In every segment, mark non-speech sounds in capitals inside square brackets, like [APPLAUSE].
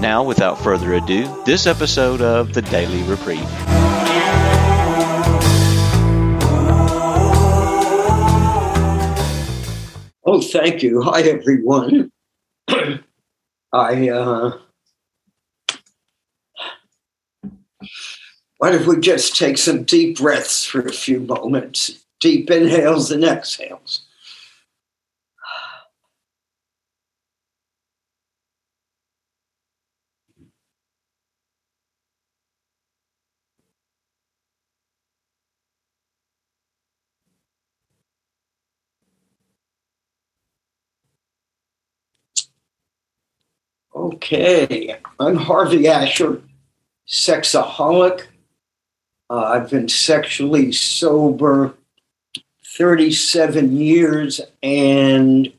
Now, without further ado, this episode of the Daily Reprieve. Oh, thank you. Hi, everyone. [CLEARS THROAT] I, uh, why don't we just take some deep breaths for a few moments? Deep inhales and exhales. Okay, I'm Harvey Asher, sexaholic. Uh, I've been sexually sober 37 years and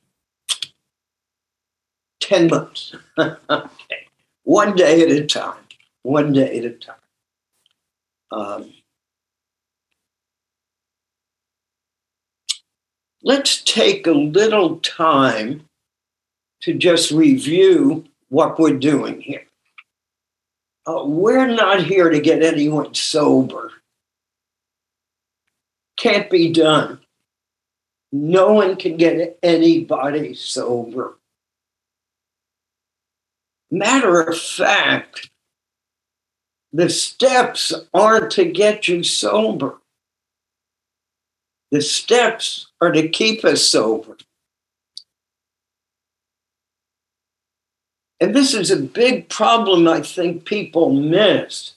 10 months. [LAUGHS] okay. One day at a time. One day at a time. Um, let's take a little time to just review what we're doing here. Uh, we're not here to get anyone sober. Can't be done. No one can get anybody sober. Matter of fact, the steps aren't to get you sober. The steps are to keep us sober. And this is a big problem I think people miss.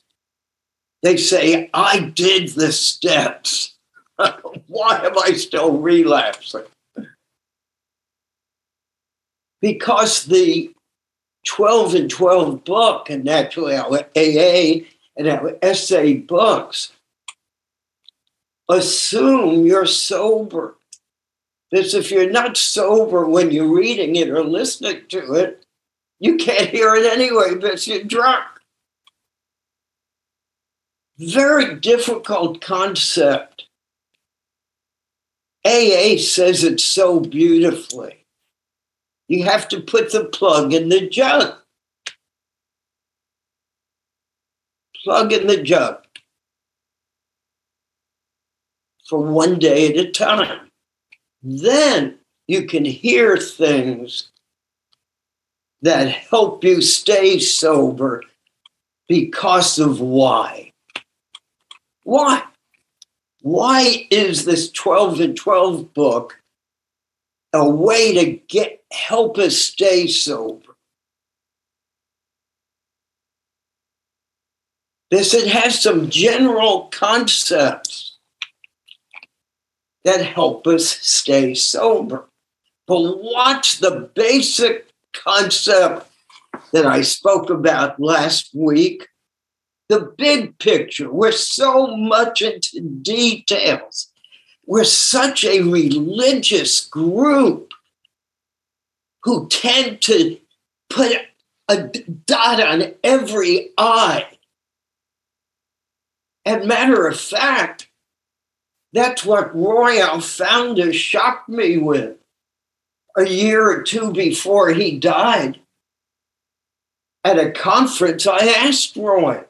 They say, I did the steps. [LAUGHS] Why am I still relapsing? Because the 12 and 12 book, and naturally our AA and our SA books, assume you're sober. Because if you're not sober when you're reading it or listening to it, you can't hear it anyway because you're drunk. Very difficult concept. AA says it so beautifully. You have to put the plug in the jug. Plug in the jug for one day at a time. Then you can hear things that help you stay sober because of why. Why? Why is this 12 and 12 book a way to get help us stay sober? This it has some general concepts that help us stay sober. But watch the basic concept that I spoke about last week. The big picture. We're so much into details. We're such a religious group who tend to put a dot on every I. And matter of fact, that's what Roy, our founder shocked me with a year or two before he died, at a conference, I asked Roy,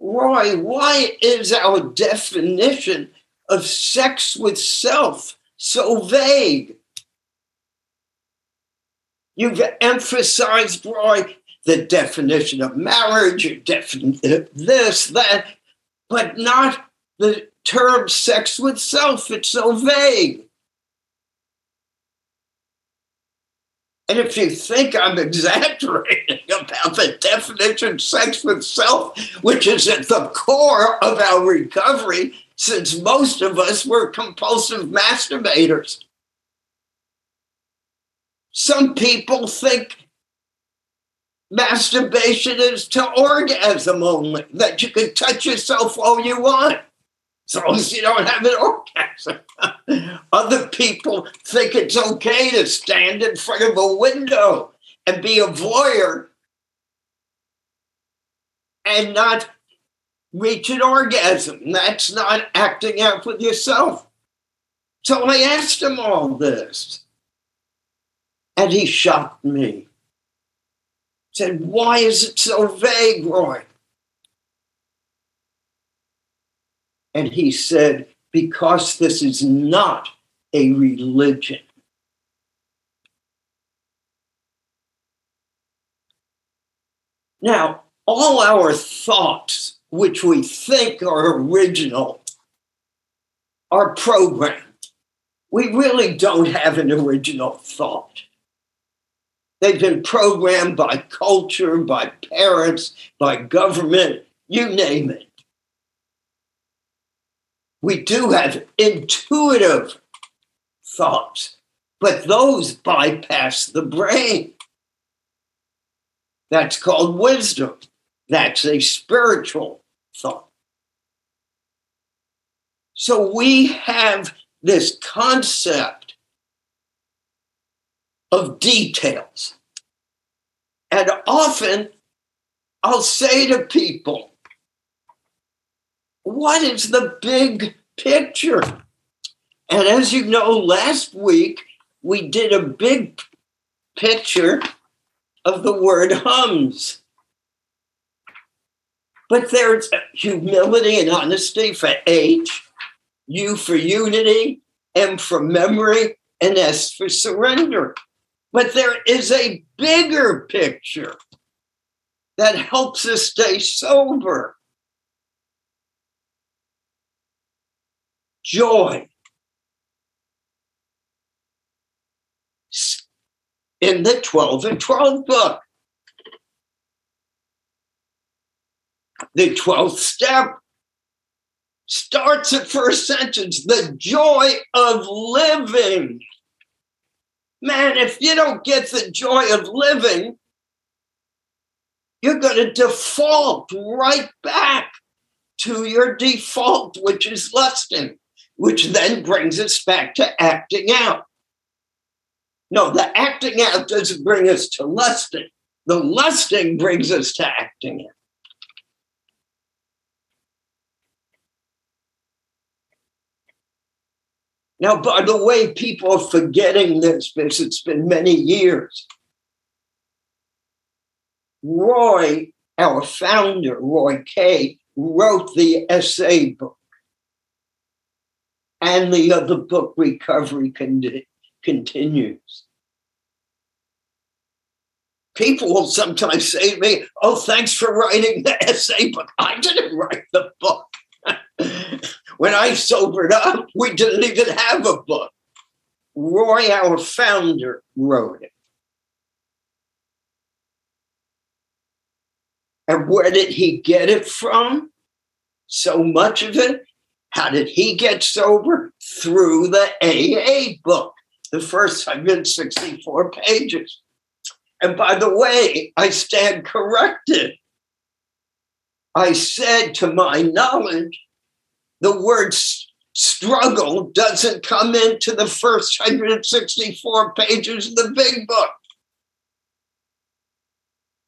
Roy, why is our definition of sex with self so vague? You've emphasized, Roy, the definition of marriage, this, that, but not the term sex with self. It's so vague. And if you think I'm exaggerating [LAUGHS] about the definition sex with self, which is at the core of our recovery, since most of us were compulsive masturbators. Some people think masturbation is to orgasm only, that you can touch yourself all you want. As long as you don't have an orgasm. [LAUGHS] Other people think it's okay to stand in front of a window and be a voyeur and not reach an orgasm. That's not acting out with yourself. So I asked him all this. And he shocked me. Said, Why is it so vague, Roy? And he said, Because this is not a religion. Now, all our thoughts, which we think are original, are programmed. We really don't have an original thought. They've been programmed by culture, by parents, by government, you name it. We do have intuitive thoughts, but those bypass the brain. That's called wisdom. That's a spiritual thought. So we have this concept of details. And often I'll say to people, what is the big picture? And as you know, last week we did a big picture of the word hums. But there's humility and honesty for H, U for unity, M for memory, and S for surrender. But there is a bigger picture that helps us stay sober. Joy. In the 12 and 12 book. The 12th step starts at first sentence the joy of living. Man, if you don't get the joy of living, you're going to default right back to your default, which is lusting, which then brings us back to acting out. No, the acting out doesn't bring us to lusting. The lusting brings us to acting out. Now, by the way, people are forgetting this because it's been many years. Roy, our founder, Roy K., wrote the SA book and the other book, Recovery Con- Continues. People will sometimes say to me, Oh, thanks for writing the SA book. I didn't write the book. [LAUGHS] when I sobered up, we didn't even have a book. Roy, our founder, wrote it. And where did he get it from? So much of it. How did he get sober? Through the AA book, the first 164 pages. And by the way, I stand corrected. I said, to my knowledge, the word struggle doesn't come into the first 164 pages of the big book.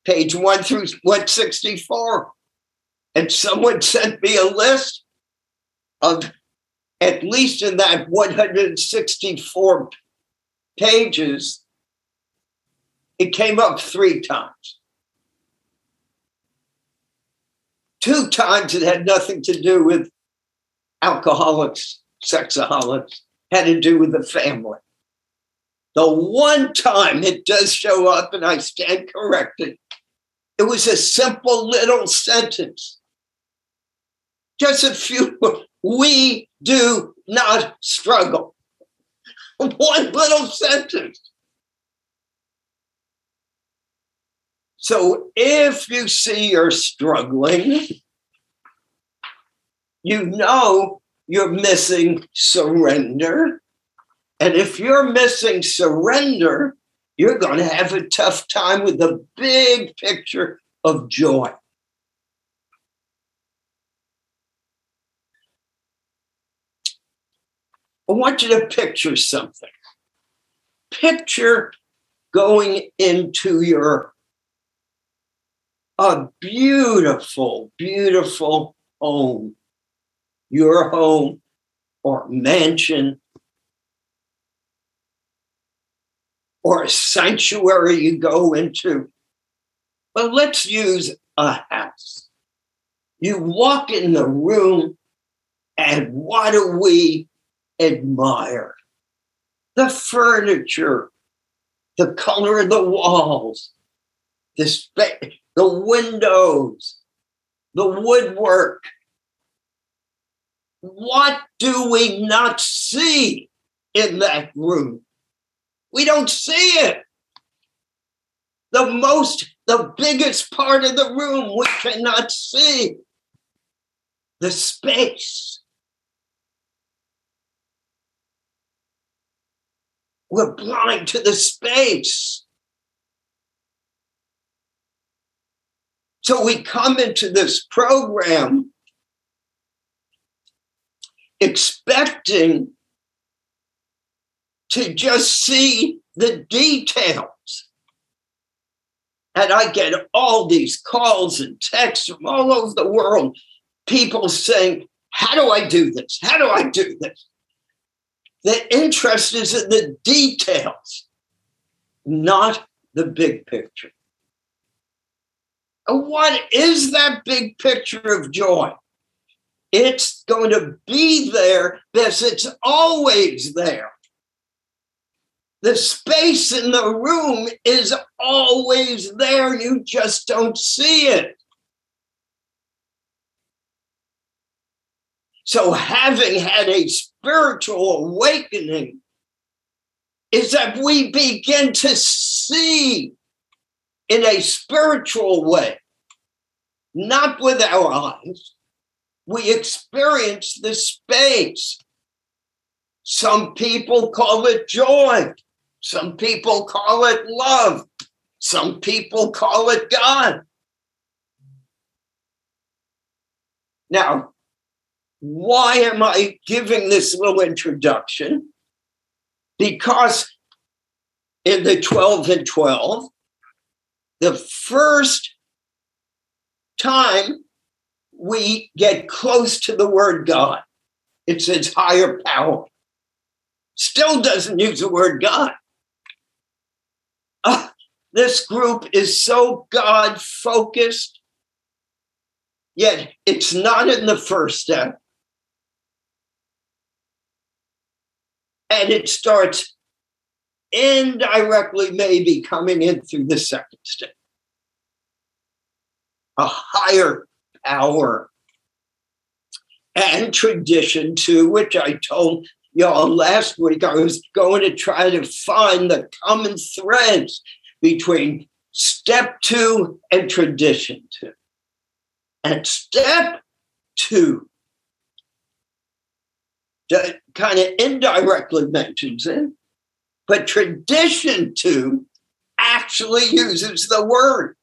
Page 1 through 164. And someone sent me a list of at least in that 164 pages, it came up three times. Two times it had nothing to do with alcoholics, sexaholics, had to do with the family. The one time it does show up, and I stand corrected, it was a simple little sentence. Just a few, we do not struggle. One little sentence. So if you see you're struggling, you know you're missing surrender. And if you're missing surrender, you're going to have a tough time with the big picture of joy. I want you to picture something. Picture going into your a beautiful, beautiful home, your home or mansion or a sanctuary you go into. But let's use a house. You walk in the room, and what do we admire? The furniture, the color of the walls, the space, the windows, the woodwork. What do we not see in that room? We don't see it. The most, the biggest part of the room we cannot see. The space. We're blind to the space. So we come into this program expecting to just see the details. And I get all these calls and texts from all over the world, people saying, How do I do this? How do I do this? The interest is in the details, not the big picture. What is that big picture of joy? It's going to be there because it's always there. The space in the room is always there. You just don't see it. So, having had a spiritual awakening, is that we begin to see in a spiritual way, not with our eyes. We experience the space. Some people call it joy. Some people call it love. Some people call it God. Now, why am I giving this little introduction? Because in the 12 and 12, the first time we get close to the word God, it says higher power. Still doesn't use the word God. Uh, this group is so God focused, yet it's not in the first step. And it starts indirectly maybe coming in through the second step. A higher power and tradition two, which I told y'all last week. I was going to try to find the common threads between step two and tradition two. And step two kind of indirectly mentions it, but tradition two actually uses the word.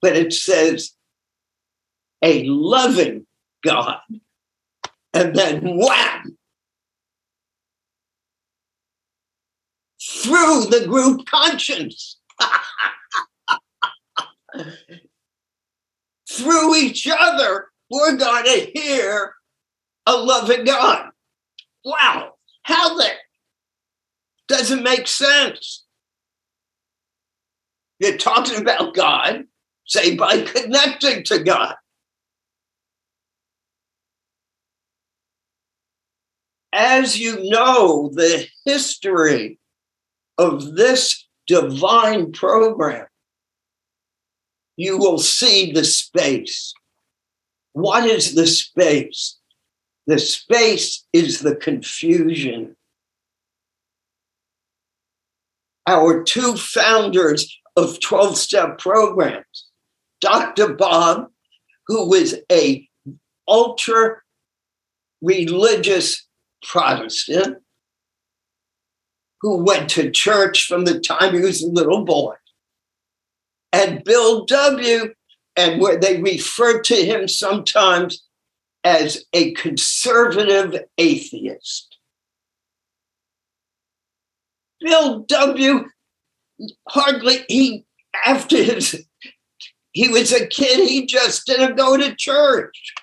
But it says a loving God. And then wham! Through the group conscience. [LAUGHS] Through each other we're going to hear a loving God. Wow, how that doesn't make sense. You're talking about God, say by connecting to God. As you know, the history of this divine program, you will see the space what is the space? The space is the confusion. Our two founders of 12 step programs, Dr. Bob, who was a ultra religious Protestant, who went to church from the time he was a little boy. And Bill W., and where they refer to him sometimes as a conservative atheist. Bill W. hardly, he, after his, he was a kid, he just didn't go to church.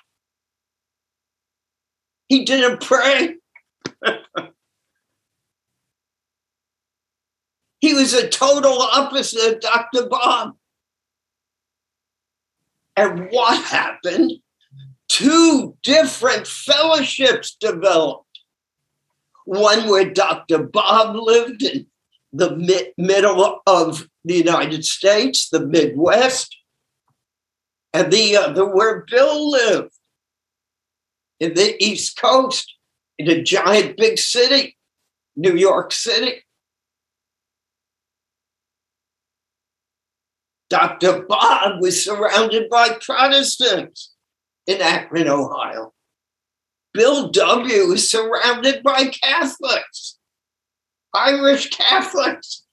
He didn't pray. [LAUGHS] he was a total opposite of Dr. Bob. And what happened? Two different fellowships developed. One where Dr. Bob lived in the mid- middle of the United States, the Midwest, and the other where Bill lived in the East Coast, in a giant big city, New York City. Dr. Bob was surrounded by Protestants in Akron, Ohio. Bill W. was surrounded by Catholics, Irish Catholics,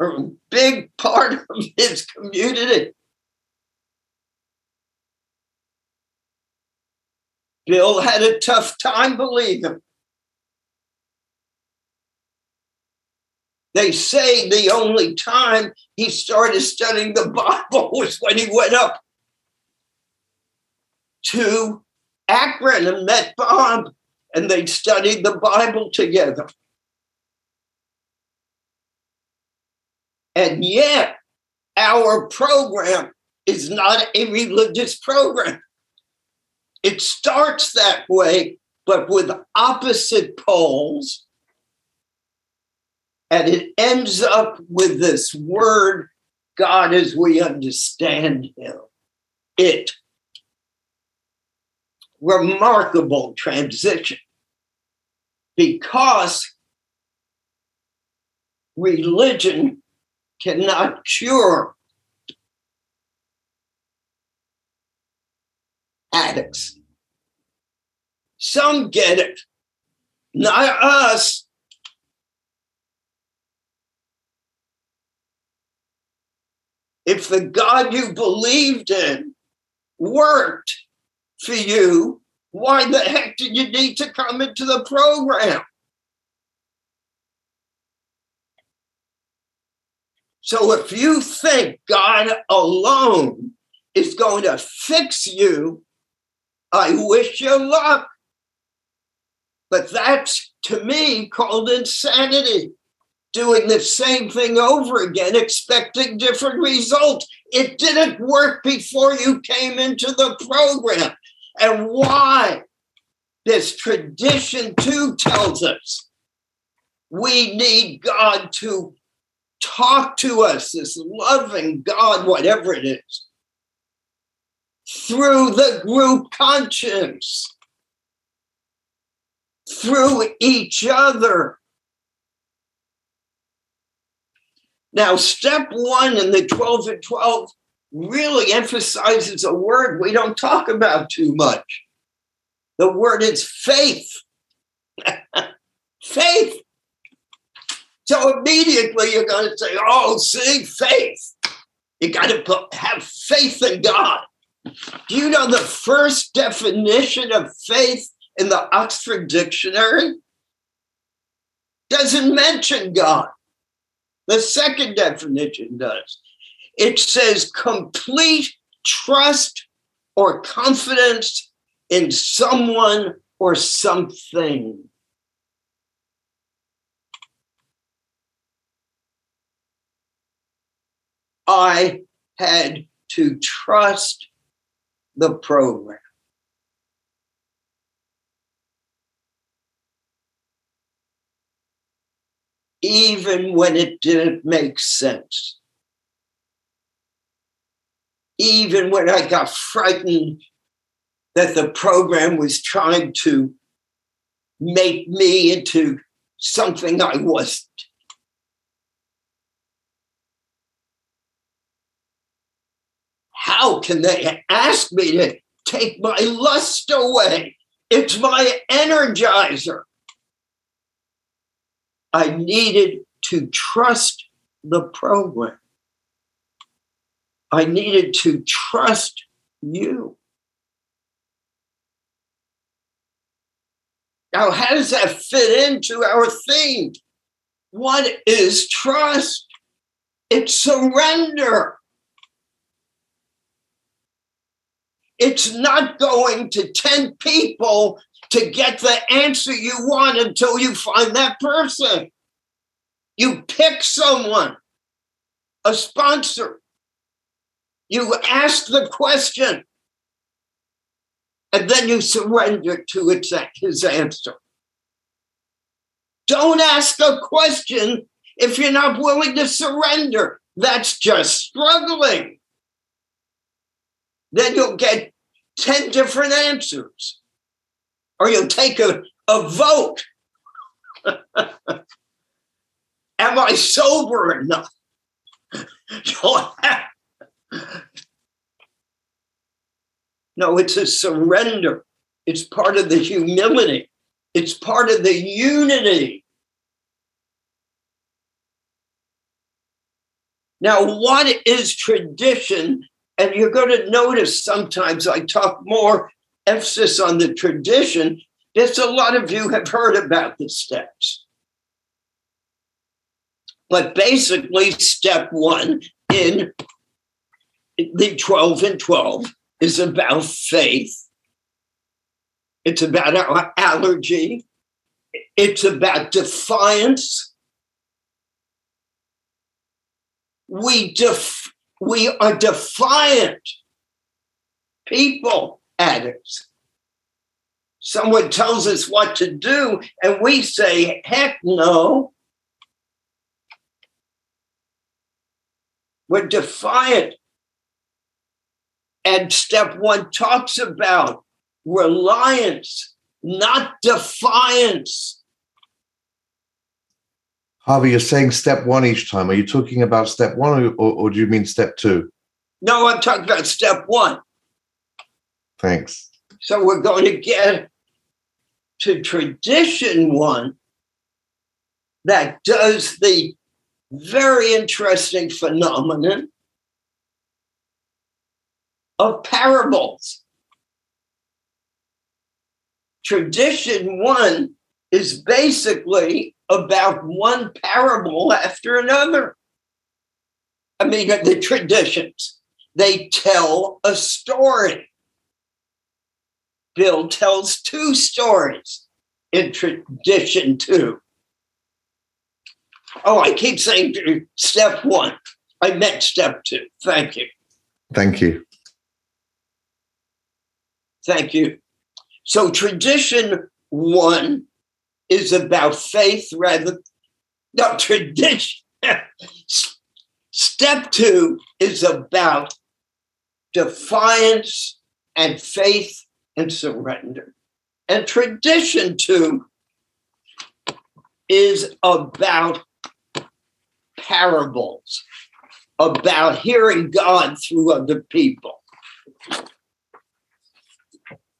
a big part of his community. Bill had a tough time believing. They say the only time he started studying the [LAUGHS] Bible was when he went up to Akron and met Bob, and they studied the Bible together. And yet, our program is not a religious program. It starts that way, but with opposite poles. And it ends up with this word, God as we understand him. It. Remarkable transition. Because religion cannot cure addicts. Some get it, not us. If the God you believed in worked for you, why the heck did you need to come into the program? So if you think God alone is going to fix you, I wish you luck. But that's to me called insanity. Doing the same thing over again, expecting different results. It didn't work before you came into the program. And why? This tradition two tells us we need God to talk to us, this loving God, whatever it is through the group conscience, through each other. Now, step one in the 12 and 12 really emphasizes a word we don't talk about too much. The word is faith. [LAUGHS] faith. So immediately you're going to say, oh, see, faith. You got to have faith in God. Do you know the first definition of faith in the Oxford Dictionary? Doesn't mention God. The second definition does. It says complete trust or confidence in someone or something. I had to trust the program. Even when it didn't make sense. Even when I got frightened that the program was trying to make me into something I wasn't. How can they ask me to take my lust away? It's my energizer. I needed to trust the program. I needed to trust you. Now, how does that fit into our theme? What is trust? It's surrender. It's not going to 10 people to get the answer you want until you find that person. You pick someone, a sponsor. You ask the question, and then you surrender to its, his answer. Don't ask a question if you're not willing to surrender. That's just struggling. Then you'll get 10 different answers, or you'll take a, a vote. [LAUGHS] Am I sober enough? [LAUGHS] no, it's a surrender. It's part of the humility. It's part of the unity. Now, what is tradition? And you're going to notice sometimes I talk more emphasis on the tradition. There's a lot of you have heard about the steps. But basically, step one in the 12 and 12 is about faith. It's about our allergy. It's about defiance. We, def- we are defiant people, addicts. Someone tells us what to do, and we say, heck no. We're defiant. And step one talks about reliance, not defiance. Harvey, you're saying step one each time. Are you talking about step one or, or, or do you mean step two? No, I'm talking about step one. Thanks. So we're going to get to tradition one that does the very interesting phenomenon of parables. Tradition one is basically about one parable after another. I mean, the traditions, they tell a story. Bill tells two stories in tradition two. Oh, I keep saying step one. I meant step two. Thank you. Thank you. Thank you. So, tradition one is about faith rather no tradition. [LAUGHS] Step two is about defiance and faith and surrender. And tradition two is about parables, about hearing God through other people.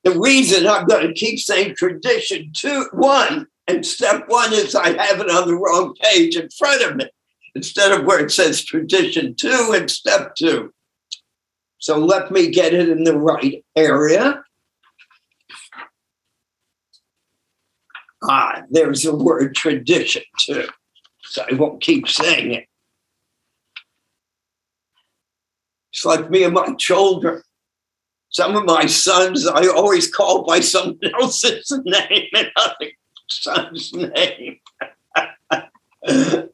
The reason I'm going to keep saying tradition two, one, and step one is I have it on the wrong page in front of me instead of where it says tradition two and step two. So let me get it in the right area. Ah, there's the word tradition two. So I won't keep saying it. It's like me and my children. Some of my sons I always call by someone [LAUGHS] else's name and other son's name. [LAUGHS]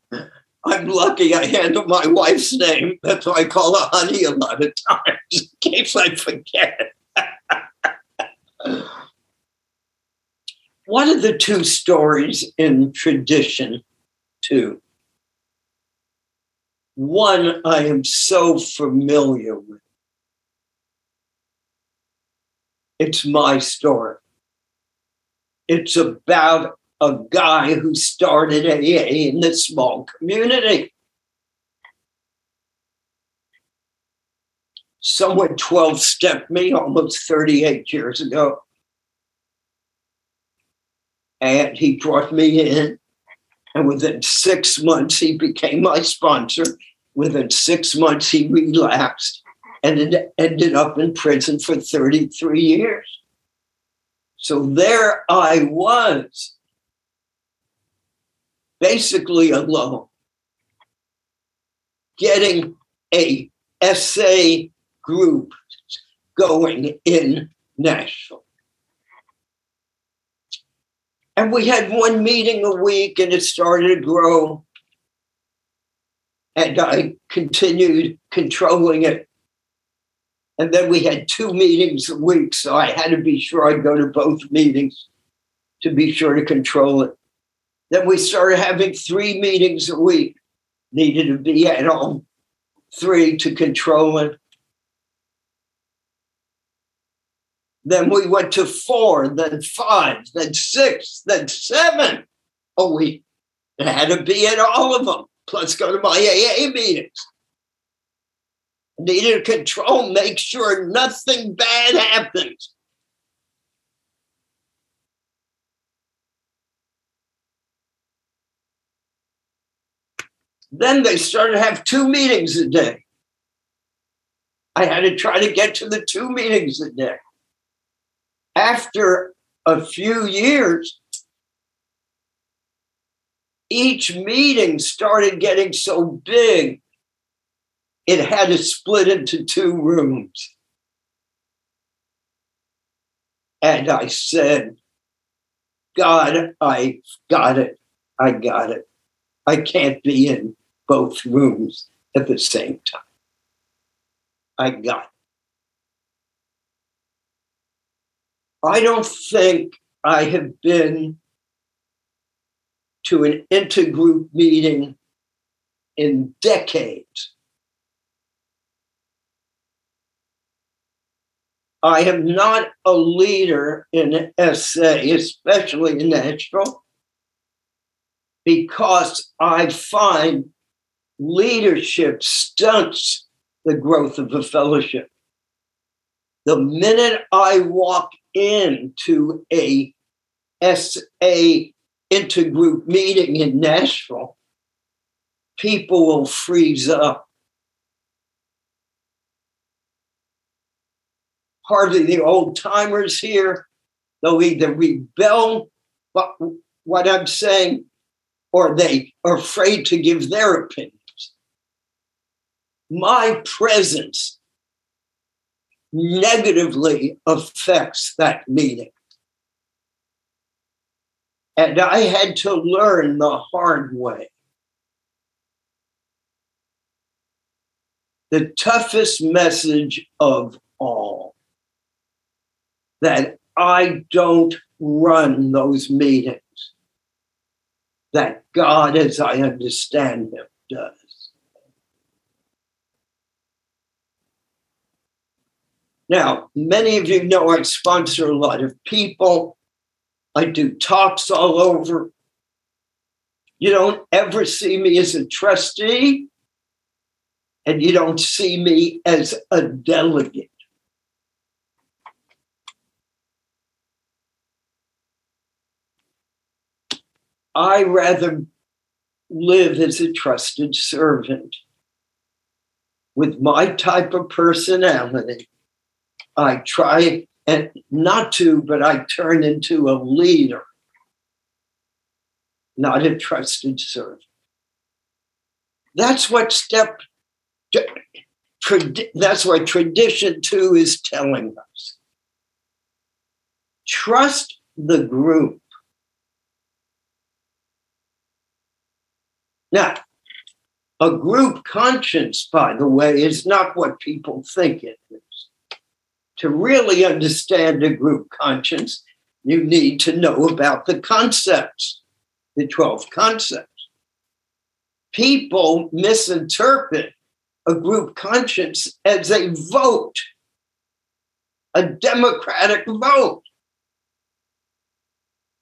I'm lucky I handle my wife's name. That's why I call her honey a lot of times, [LAUGHS] in case I forget. What are the two stories in tradition, two? One I am so familiar with. It's my story. It's about a guy who started AA in this small community. Someone 12 stepped me almost 38 years ago. And he brought me in And within six months, he became my sponsor. Within six months, he relapsed and it ended up in prison for 33 years. So there I was, basically alone, getting a SA group going in Nashville. And we had one meeting a week and it started to grow. And I continued controlling it. And then we had two meetings a week. So I had to be sure I'd go to both meetings to be sure to control it. Then we started having three meetings a week. Needed to be at home three to control it. Then we went to four, then five, then six, then seven a week. I had to be at all of them, plus go to my AA meetings. Needed control, make sure nothing bad happens. Then they started to have two meetings a day. I had to try to get to the two meetings a day. After a few years, each meeting started getting so big, it had to split into two rooms. And I said, God, I got it. I got it. I can't be in both rooms at the same time. I got I don't think I have been to an intergroup meeting in decades. I am not a leader in SA, especially in Nashville, because I find leadership stunts the growth of a fellowship. The minute I walk into a SA intergroup meeting in Nashville, people will freeze up. Hardly the old timers here, they'll either rebel what I'm saying, or they are afraid to give their opinions. my presence negatively affects that meeting. And I had to learn the hard way. The toughest message of all that I don't run those meetings, that God, as I understand Him, does. Now, many of you know I sponsor a lot of people. I do talks all over. You don't ever see me as a trustee, and you don't see me as a delegate. I rather live as a trusted servant with my type of personality I try and not to, but I turn into a leader, not a trusted servant. That's what step, that's what tradition two is telling us. Trust the group. Now, a group conscience, by the way, is not what people think it is to really understand a group conscience, you need to know about the concepts, the 12 concepts. People misinterpret a group conscience as a vote, a democratic vote.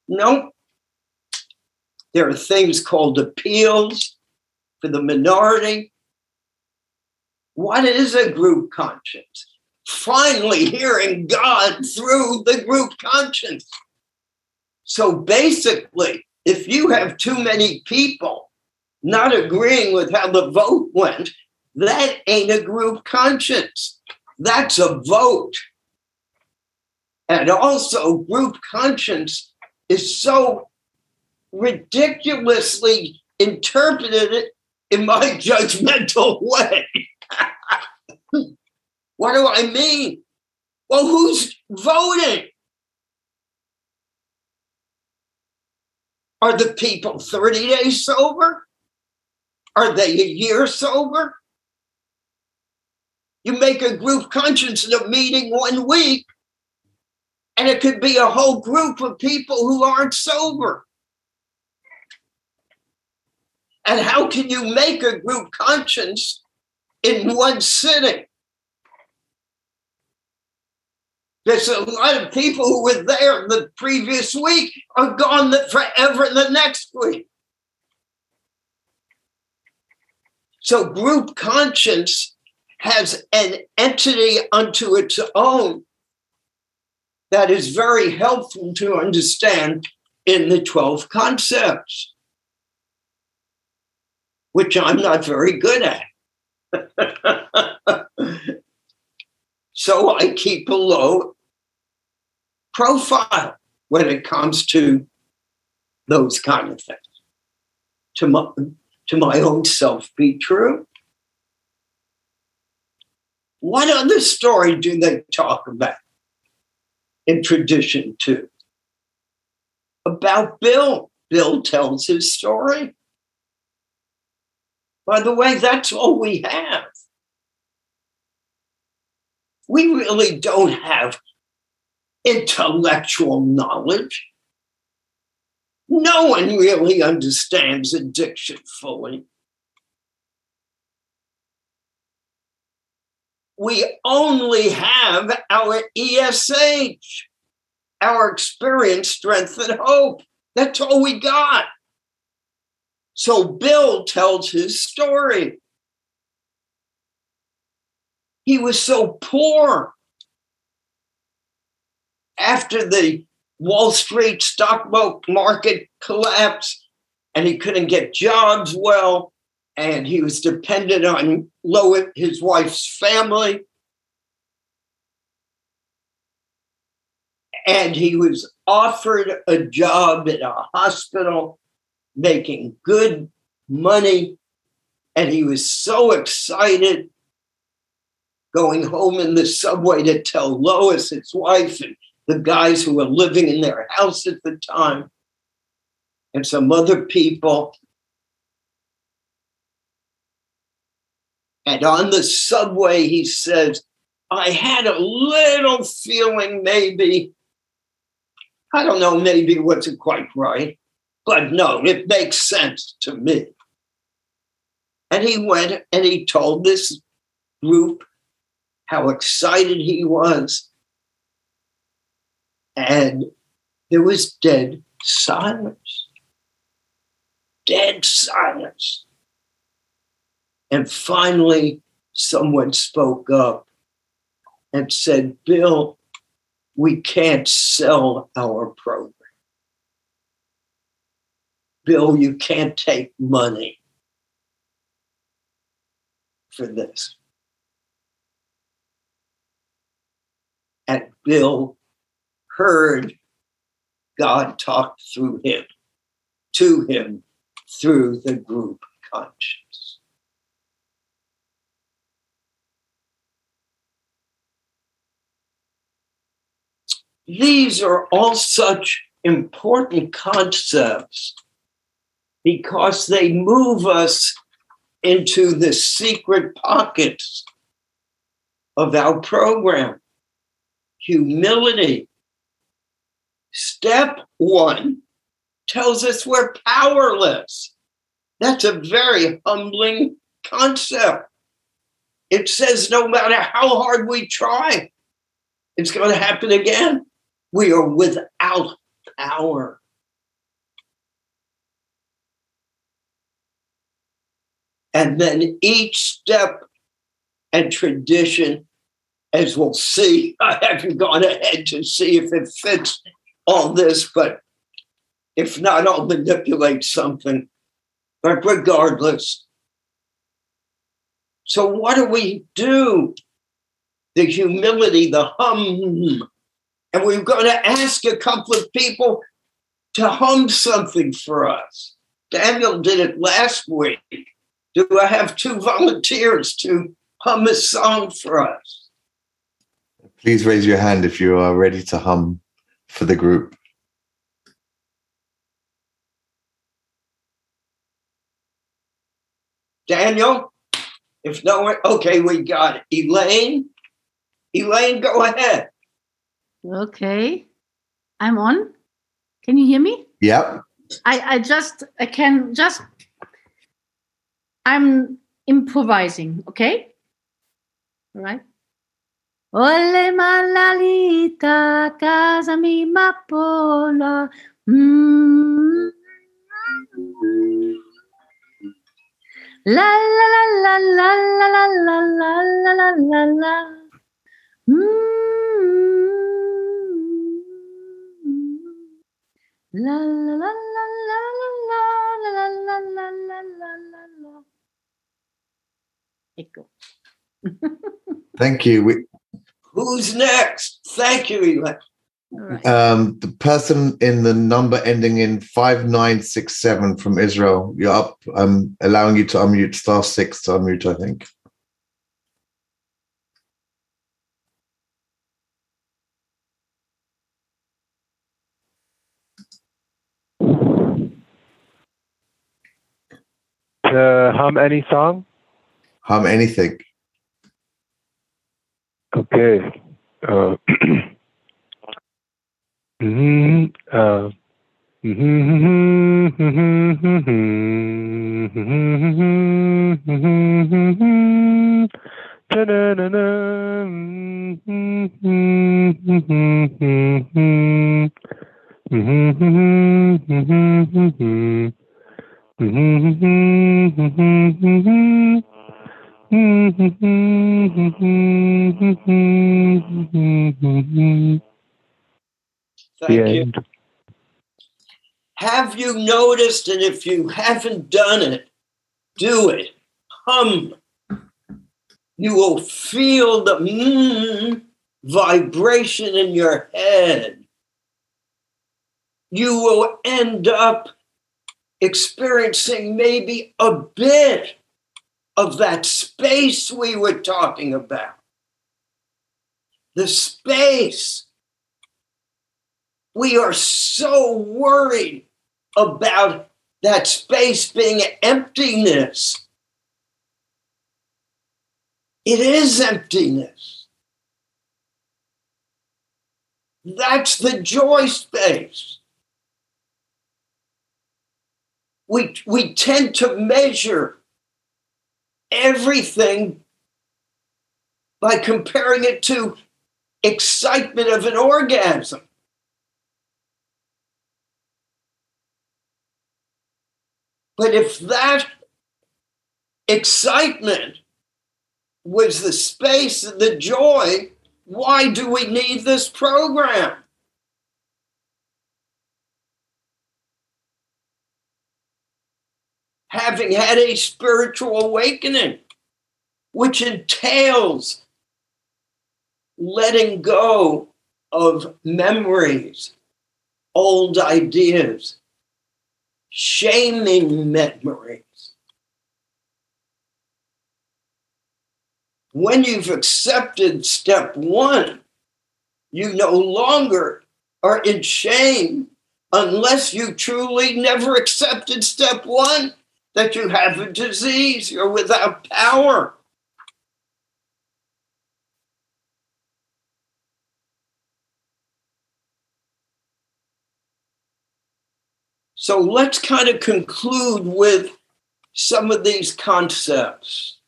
No. There are things called appeals for the minority. What is a group conscience? Finally hearing God through the group conscience. So basically, if you have too many people not agreeing with how the vote went, that ain't a group conscience. That's a vote. And also, group conscience is so ridiculously interpreted in my [LAUGHS] judgmental way. [LAUGHS] what do I mean? Well, who's voting? Are the people 30 days sober? Are they a year sober? You make a group conscience in a meeting one week, and it could be a whole group of people who aren't sober. And how can you make a group conscience in one sitting? There's a lot of people who were there the previous week are gone forever the next week. So, group conscience has an entity unto its own that is very helpful to understand in the 12 concepts, which I'm not very good at. [LAUGHS] so I keep a low profile when it comes to those kind of things. To my, to my own self be true. What other story do they talk about in tradition two? About Bill. Bill tells his story. By the way, that's all we have. We really don't have intellectual knowledge. No one really understands addiction fully. We only have our ESH, our experience, strength, and hope. That's all we got. So Bill tells his story. He was so poor after the Wall Street stock market collapsed and he couldn't get jobs well and he was dependent on Lois, his wife's family. And he was offered a job at a hospital making good money. And he was so excited going home in the subway to tell Lois, his wife, and the guys who were living in their house at the time, and some other people. And on the subway, he says, I had a little feeling maybe, I don't know, maybe wasn't quite right, but no, it makes sense to me. And he went and he told this group how excited he was and there was dead silence. Dead silence. And finally, someone spoke up and said, Bill, we can't sell our program. Bill, you can't take money for this. And Bill heard God talk through him, to him through the group conscience. These are all such important concepts because they move us into the secret pockets of our program. Humility, Step one tells us we're powerless. That's a very humbling concept. It says no matter how hard we try, it's going to happen again. We are without power. And then each step and tradition, as we'll see, [LAUGHS] I haven't gone ahead to see if it fits all this, but If not, I'll manipulate something. But regardless. So, what do we do? The humility, the hum. And we're going to ask a couple of people to hum something for us. Daniel did it last week. Do I have two volunteers to hum a song for us? Please raise your hand if you are ready to hum for the group. Daniel? If no one, okay, we got it. Elaine? Elaine, go ahead. Okay. I'm on. Can you hear me? Yep. I, I just, I can just, I'm improvising, okay? All right. Ole malalita casa mi mapola. Mm. La la la la la la la la la la la la. Mm. La la la la la la la la la la la la la. Echo. Thank you. We, Who's next? Thank you, Eli. All right. um, the person in the number ending in 5967 from Israel, you're up. I'm allowing you to unmute star six to unmute, I think. To hum any song? Hum anything. Okay. Uh, mhm, uh, Thank the you. Have you noticed? And if you haven't done it, do it. Hum. You will feel the mm vibration in your head. You will end up experiencing maybe a bit of that space we were talking about. The space. We are so worried about that space being emptiness. It is emptiness. That's the joy space. We, we tend to measure everything by comparing it to excitement of an orgasm. But if that excitement was the space and the joy, why do we need this program? Having had a spiritual awakening, which entails letting go of memories, old ideas, shaming memories. When you've accepted step one, you no longer are in shame unless you truly never accepted step one that you have a disease, you're without power. So let's kind of conclude with some of these concepts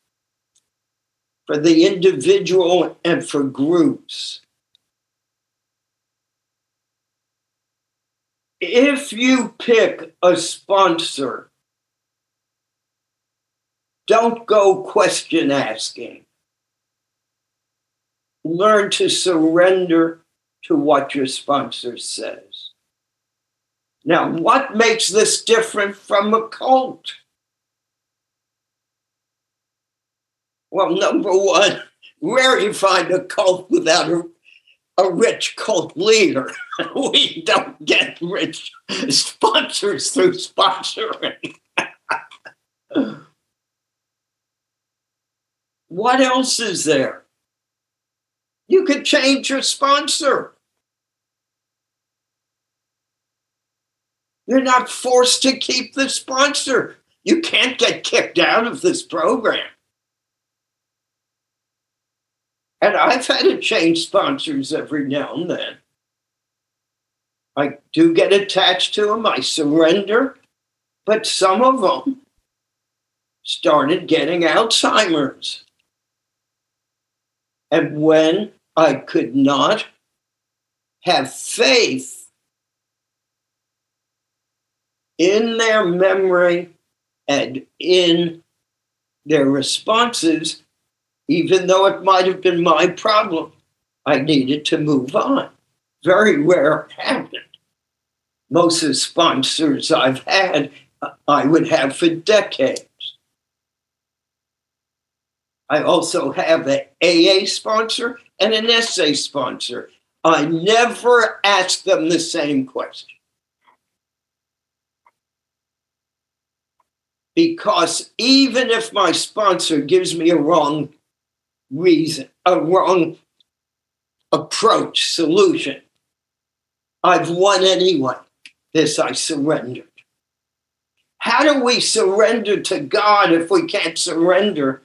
for the individual and for groups. If you pick a sponsor, don't go question asking. Learn to surrender to what your sponsor says. Now, what makes this different from a cult? Well, number one, where you find a cult without a, a rich cult leader? [LAUGHS] we don't get rich sponsors through sponsoring. What else is there? You could change your sponsor. You're not forced to keep the sponsor. You can't get kicked out of this program. And I've had to change sponsors every now and then. I do get attached to them, I surrender, but some of them started getting Alzheimer's. And when I could not have faith in their memory and in their responses, even though it might have been my problem, I needed to move on. Very rare happened. Most of the sponsors I've had, I would have for decades. I also have an AA sponsor and an SA sponsor. I never ask them the same question. Because even if my sponsor gives me a wrong reason, a wrong approach, solution, I've won anyway. This I surrendered. How do we surrender to God if we can't surrender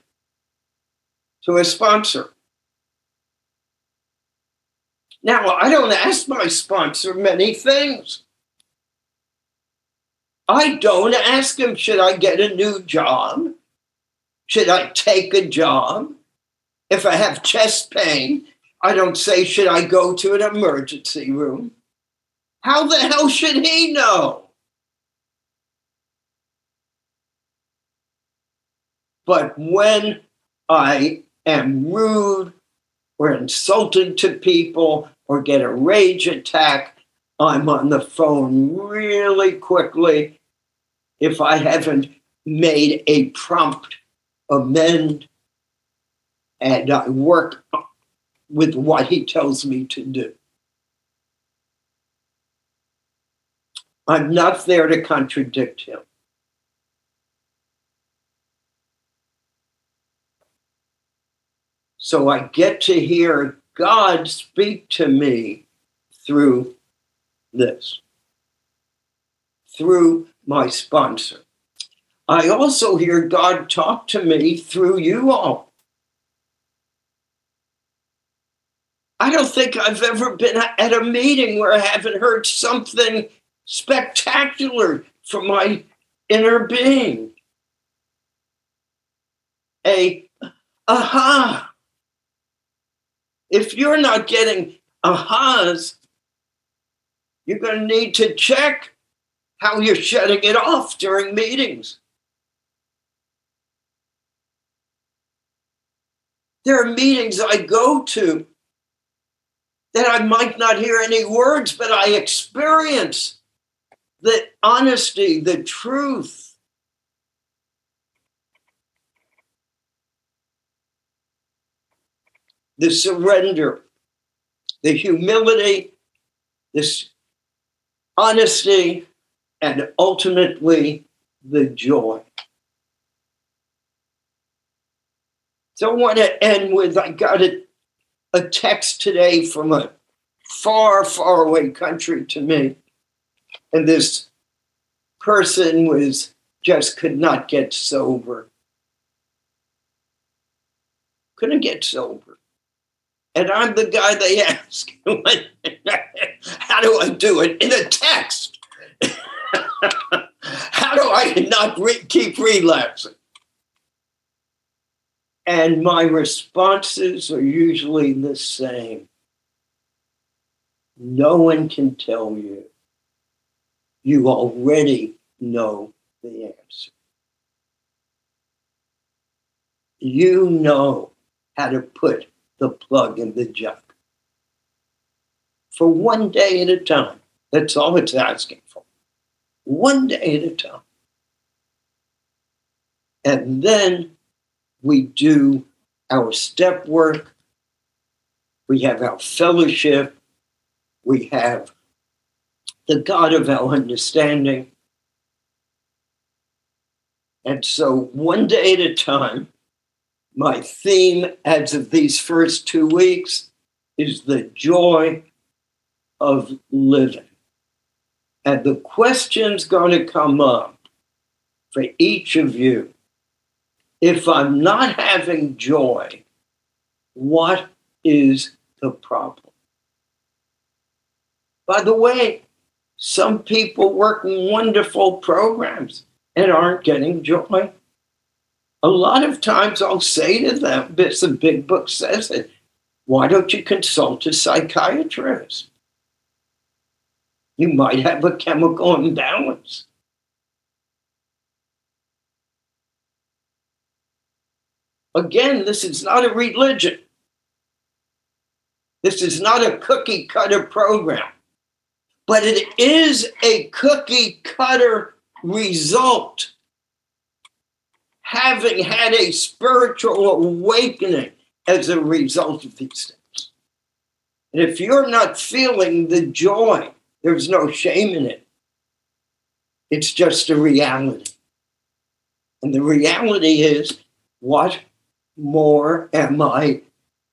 to a sponsor? Now, I don't ask my sponsor many things. I don't ask him, should I get a new job? Should I take a job? If I have chest pain, I don't say, should I go to an emergency room? How the hell should he know? But when I am rude or insulting to people or get a rage attack, I'm on the phone really quickly if I haven't made a prompt amend and I work with what he tells me to do. I'm not there to contradict him. So I get to hear God speak to me through this, through my sponsor. I also hear God talk to me through you all. I don't think I've ever been at a meeting where I haven't heard something spectacular from my inner being. A aha. If you're not getting ahas, you're going to need to check how you're shutting it off during meetings. There are meetings I go to that I might not hear any words, but I experience the honesty, the truth. The surrender, the humility, this honesty, and ultimately the joy. So I want to end with I got a, a text today from a far, far away country to me. And this person was just could not get sober. Couldn't get sober. And I'm the guy they ask, [LAUGHS] how do I do it? In a text. [LAUGHS] how do I not re- keep relapsing? And my responses are usually the same. No one can tell you. You already know the answer. You know how to put the plug in the jug. For one day at a time. That's all it's asking for. one day at a time. And then we do our step work, we have our fellowship, we have the God of our understanding. And so, one day at a time, my theme as of these first two weeks is the joy of living. And the question's going to come up for each of you. If I'm not having joy, what is the problem? By the way, some people work wonderful programs and aren't getting joy. A lot of times I'll say to them, this the big book says it, why don't you consult a psychiatrist? You might have a chemical imbalance. Again, this is not a religion. This is not a cookie cutter program, but it is a cookie cutter result. Having had a spiritual awakening as a result of these things. And if you're not feeling the joy, there's no shame in it. It's just a reality. And the reality is what more am I,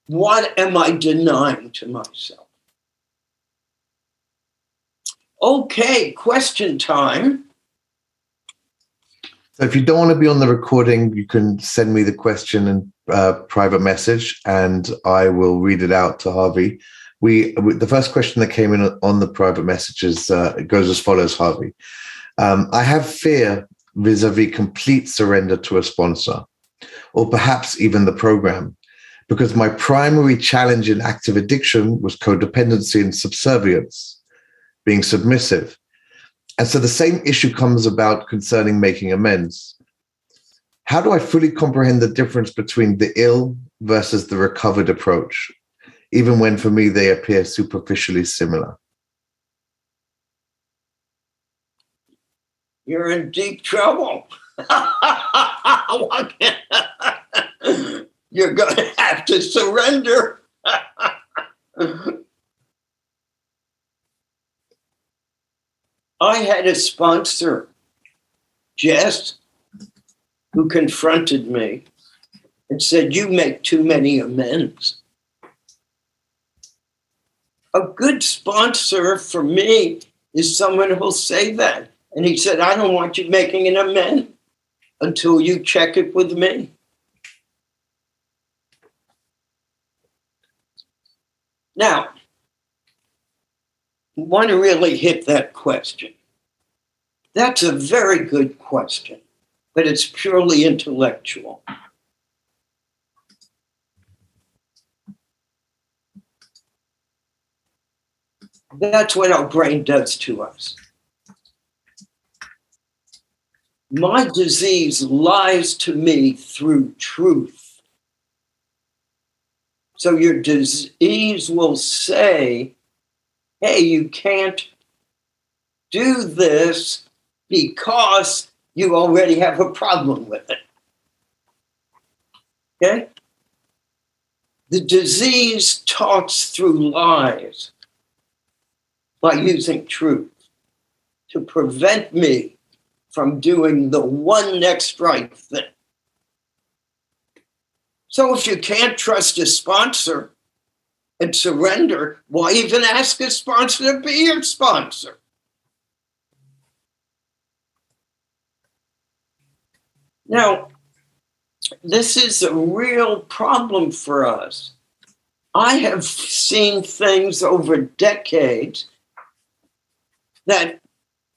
what am I denying to myself? Okay, question time. So if you don't want to be on the recording, you can send me the question in uh, private message, and I will read it out to Harvey. We the first question that came in on the private messages uh, goes as follows, Harvey. Um, I have fear vis-a-vis complete surrender to a sponsor or perhaps even the program, because my primary challenge in active addiction was codependency and subservience, being submissive. And so the same issue comes about concerning making amends. How do I fully comprehend the difference between the ill versus the recovered approach, even when for me they appear superficially similar? You're in deep trouble. [LAUGHS] You're going to have to surrender. [LAUGHS] I had a sponsor, Jess, who confronted me and said, You make too many amends. A good sponsor for me is someone who'll say that. And he said, I don't want you making an amend until you check it with me. Now, want to really hit that question. That's a very good question, but it's purely intellectual. That's what our brain does to us. My disease lies to me through truth. So your disease will say, hey, you can't do this because you already have a problem with it. Okay? The disease talks through lies by using truth to prevent me from doing the one next right thing. So if you can't trust a sponsor and surrender, why even ask a sponsor to be your sponsor? Now, this is a real problem for us. I have seen things over decades that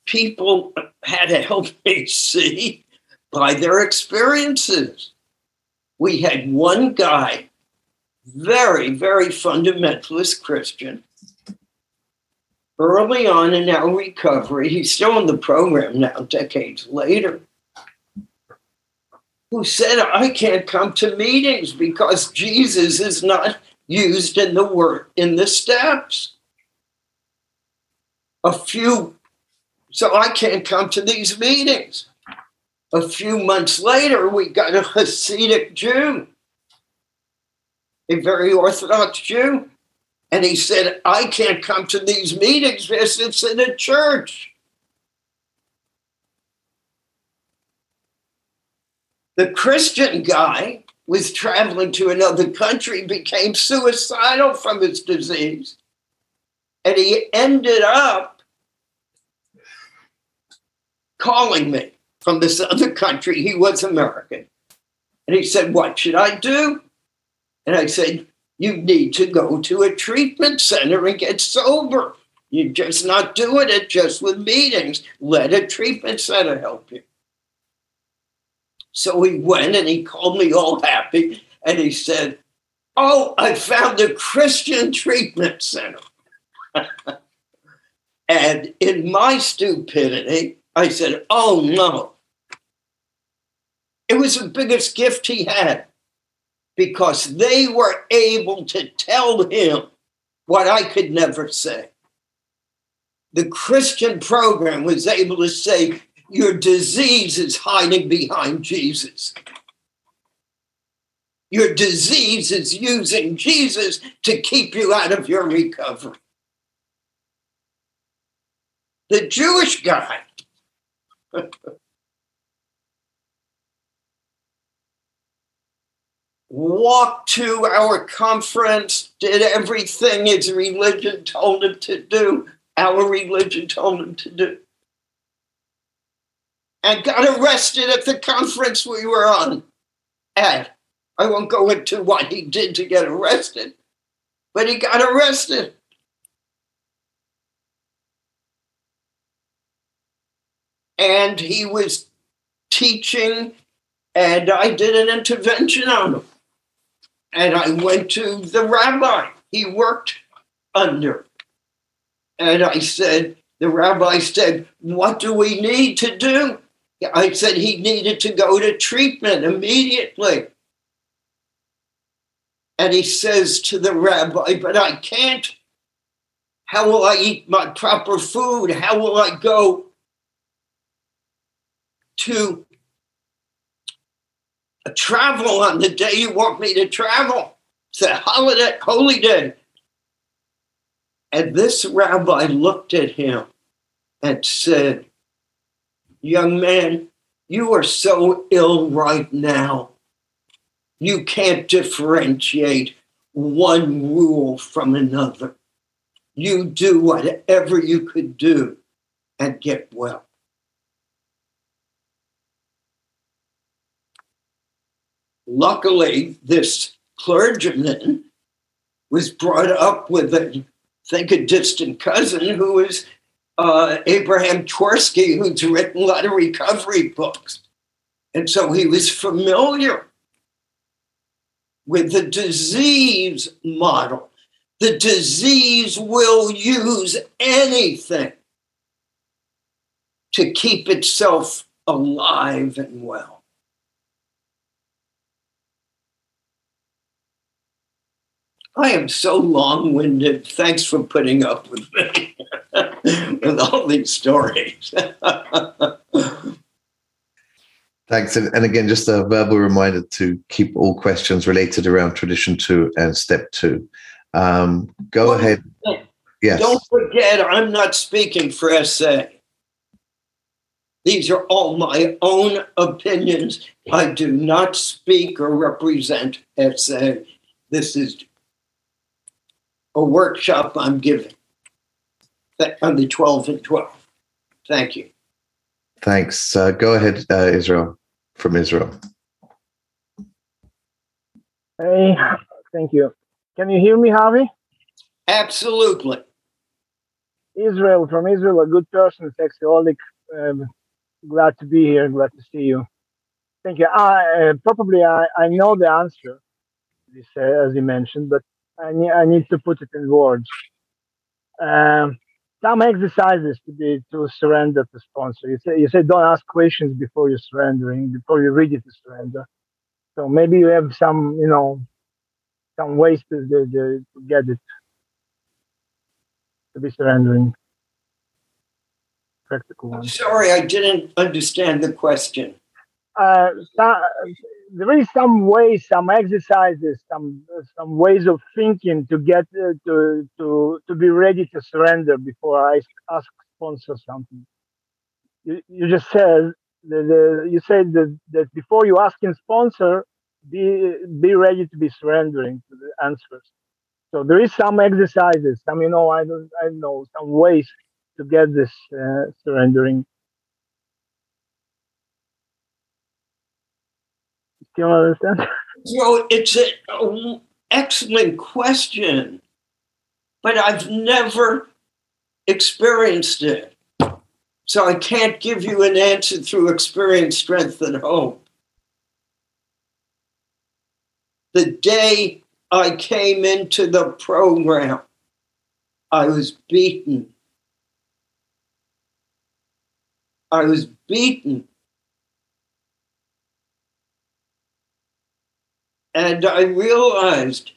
people had to help [LAUGHS] me see by their experiences. We had one guy, very, very fundamentalist Christian, early on in our recovery, he's still in the program now, decades later, who said, I can't come to meetings because Jesus is not used in the work in the steps. A few So I can't come to these meetings. A few months later, we got a Hasidic Jew, a very Orthodox Jew. And he said, I can't come to these meetings because it's in a church. The Christian guy was traveling to another country, became suicidal from his disease, and he ended up calling me from this other country. He was American. And he said, What should I do? And I said, You need to go to a treatment center and get sober. You're just not doing it just with meetings. Let a treatment center help you. So he went and he called me all happy and he said, Oh, I found a Christian treatment center. [LAUGHS] and in my stupidity, I said, Oh no. It was the biggest gift he had because they were able to tell him what I could never say. The Christian program was able to say, your disease is hiding behind Jesus. Your disease is using Jesus to keep you out of your recovery. The Jewish guy [LAUGHS] walked to our conference, did everything his religion told him to do, our religion told him to do and got arrested at the conference we were on at. I won't go into what he did to get arrested, but he got arrested. And he was teaching, and I did an intervention on him. And I went to the rabbi he worked under. And I said, the rabbi said, What do we need to do? I said he needed to go to treatment immediately. And he says to the rabbi, But I can't. How will I eat my proper food? How will I go to travel on the day you want me to travel? It's a holiday, holy day. And this rabbi looked at him and said, Young man, you are so ill right now. You can't differentiate one rule from another. You do whatever you could do and get well. Luckily, this clergyman was brought up with a, think a distant cousin who was uh, Abraham Twersky, who's written a lot of recovery books. And so he was familiar with the disease model. The disease will use anything to keep itself alive and well. I am so long winded. Thanks for putting up with me [LAUGHS] with all these stories. [LAUGHS] Thanks. And, again, just a verbal reminder to keep all questions related around tradition two and step two. Um, go well, ahead. Yes. Don't forget, I'm not speaking for SA. These are all my own opinions. I do not speak or represent SA. This is a workshop I'm giving on the 12 and 12. Thank you. Thanks. Uh, go ahead, uh, Israel, from Israel. Hey, thank you. Can you hear me, Harvey? Absolutely. Israel, from Israel, a good person, sexaholic. Um, glad to be here. Glad to see you. Thank you. I, uh, probably I, I know the answer, as you mentioned, but I need, I need to put it in words. Um, some exercises to be to surrender to sponsor. You say you say don't ask questions before you're surrendering, before you're ready to surrender. So maybe you have some, you know, some ways to, to, to get it to be surrendering. practical one. Sorry, I didn't understand the question. Uh, so, there is some ways, some exercises, some some ways of thinking to get uh, to to to be ready to surrender before I ask sponsor something. You, you just said the, the you said that, that before you asking sponsor, be be ready to be surrendering to the answers. So there is some exercises, some you know I don't I don't know some ways to get this uh, surrendering. Do you understand? Know, [LAUGHS] it's an excellent question, but I've never experienced it. So I can't give you an answer through experience, strength, and hope. The day I came into the program, I was beaten. I was beaten. And I realized,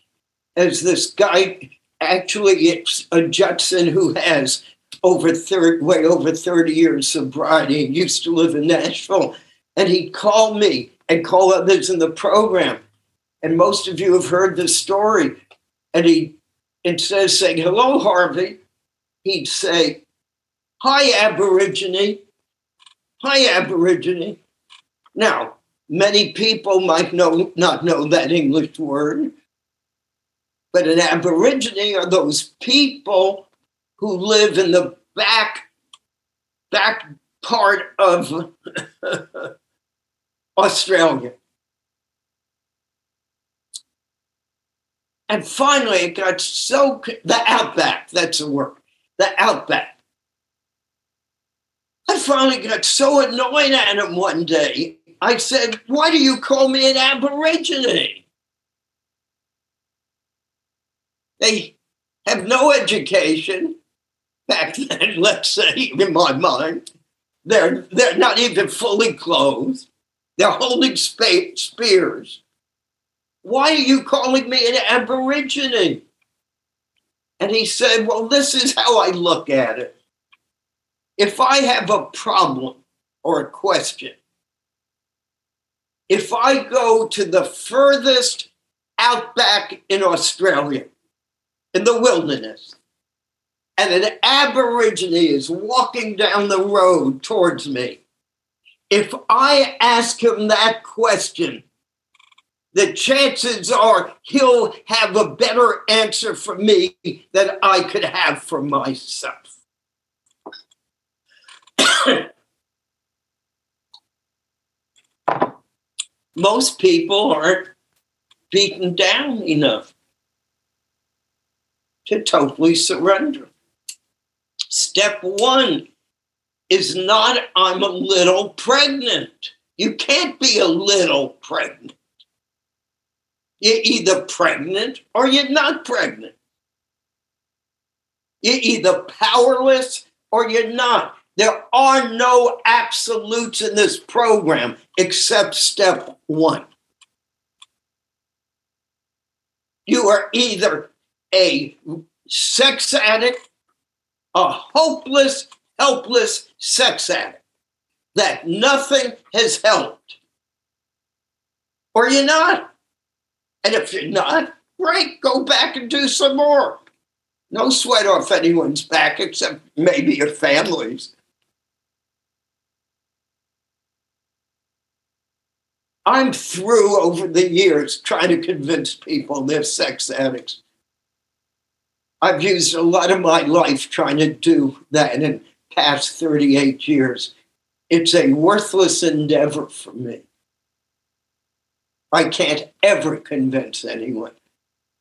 as this guy, actually, it's a uh, Judson who has over 30, way over 30 years sobriety, he used to live in Nashville, and he'd call me and call others in the program. And most of you have heard this story. And he, instead of saying, hello, Harvey, he'd say, hi, Aborigine. Hi, Aborigine. Now, many people might know, not know that English word, but an Aborigine are those people who live in the back back part of [LAUGHS] Australia. And finally, it got so the outback. That's the word. The outback. I finally got so annoyed at him one day. I said, "Why do you call me an Aborigine?" They have no education back then, [LAUGHS] let's say, in my mind. They're, they're not even fully clothed. They're holding spears. Why are you calling me an Aborigine? And he said, Well, this is how I look at it. If I have a problem or a question, if I go to the furthest outback in Australia, in the wilderness, and an Aborigine is walking down the road towards me, if I ask him that question, the chances are he'll have a better answer for me than I could have for myself. [COUGHS] Most people aren't beaten down enough to totally surrender. Step one is not, I'm a little pregnant. You can't be a little pregnant. You're either pregnant or you're not pregnant. You're either powerless or you're not. There are no absolutes in this program except step one. You are either a sex addict, a hopeless, helpless sex addict that nothing has helped, or you're not. And if you're not, great, go back and do some more. No sweat off anyone's back except maybe your family's. I'm through over the years trying to convince people they're sex addicts. I've used a lot of my life trying to do that in the past 38 years. It's a worthless endeavor for me. I can't ever convince anyone.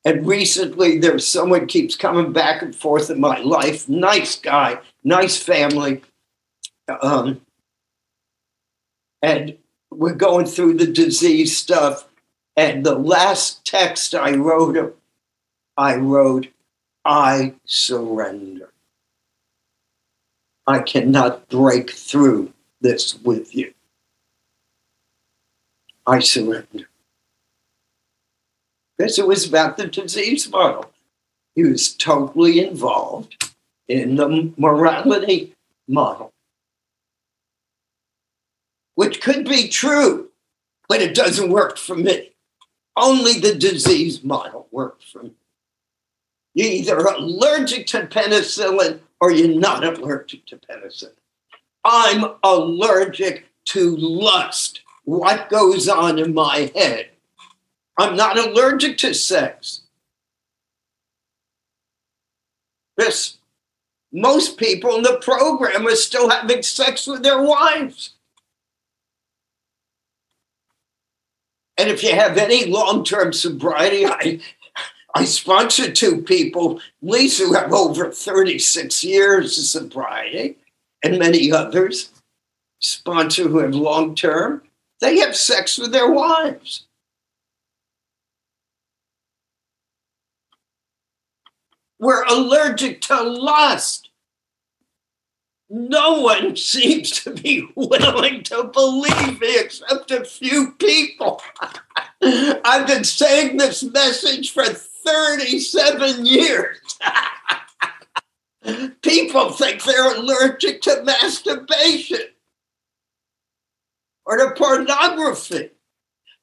And recently, there's someone keeps coming back and forth in my life. Nice guy, nice family. Um, and we're going through the disease stuff. And the last text I wrote I wrote, I surrender. I cannot break through this with you. I surrender. Because it was about the disease model. He was totally involved in the morality model. Which could be true, but it doesn't work for me. Only the disease model works for me. You're either allergic to penicillin or you're not allergic to penicillin. I'm allergic to lust, what goes on in my head. I'm not allergic to sex. This, most people in the program are still having sex with their wives. And if you have any long term sobriety, I, I sponsor two people, Lisa, who have over 36 years of sobriety, and many others, sponsor who have long term. They have sex with their wives. We're allergic to lust. No one seems to be willing to believe me except a few people. [LAUGHS] I've been saying this message for 37 years. [LAUGHS] people think they're allergic to masturbation or to pornography.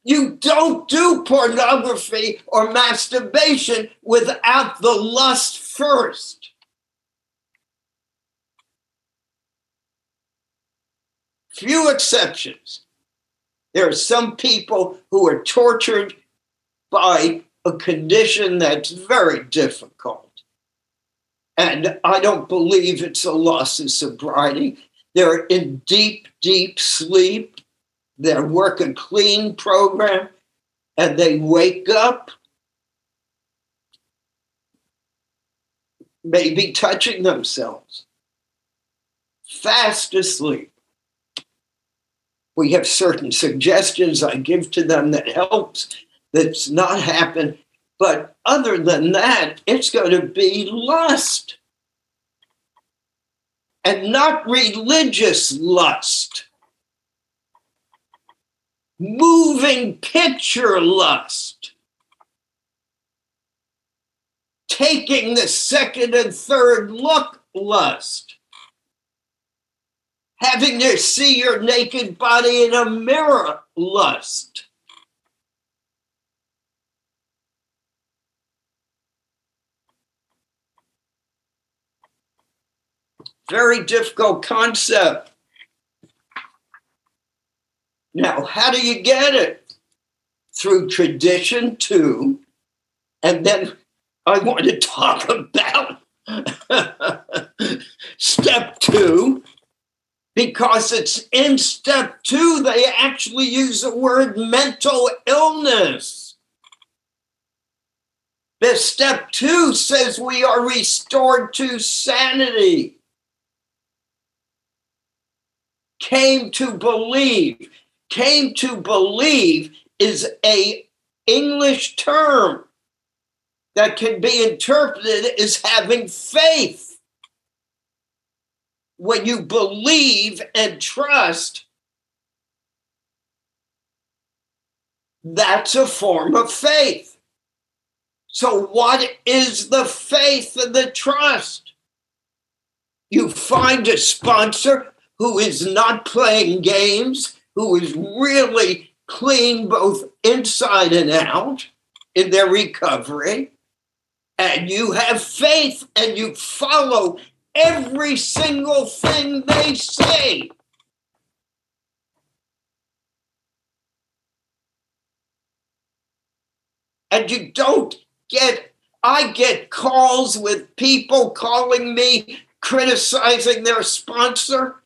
You don't do pornography or masturbation without the lust first. Few exceptions. There are some people who are tortured by a condition that's very difficult. And I don't believe it's a loss of sobriety. They're in deep, deep sleep they work a clean program and they wake up maybe touching themselves fast asleep we have certain suggestions i give to them that helps that's not happen but other than that it's going to be lust. And not religious lust. Moving picture lust, taking the second and third look lust, having to see your naked body in a mirror lust. Very difficult concept. Now, how do you get it? Through tradition, too. And then I want to talk [LAUGHS] about [LAUGHS] step two, because it's in step two, they actually use the word mental illness. The step two says we are restored to sanity. Came to believe came to believe is a English term that can be interpreted as having faith. When you believe and trust, that's a form of faith. So, what is the faith and the trust? You find a sponsor who is not playing games, who is really clean both inside and out in their recovery. And you have faith and you follow every single thing they say. And you don't get, I get calls with people calling me criticizing their sponsor.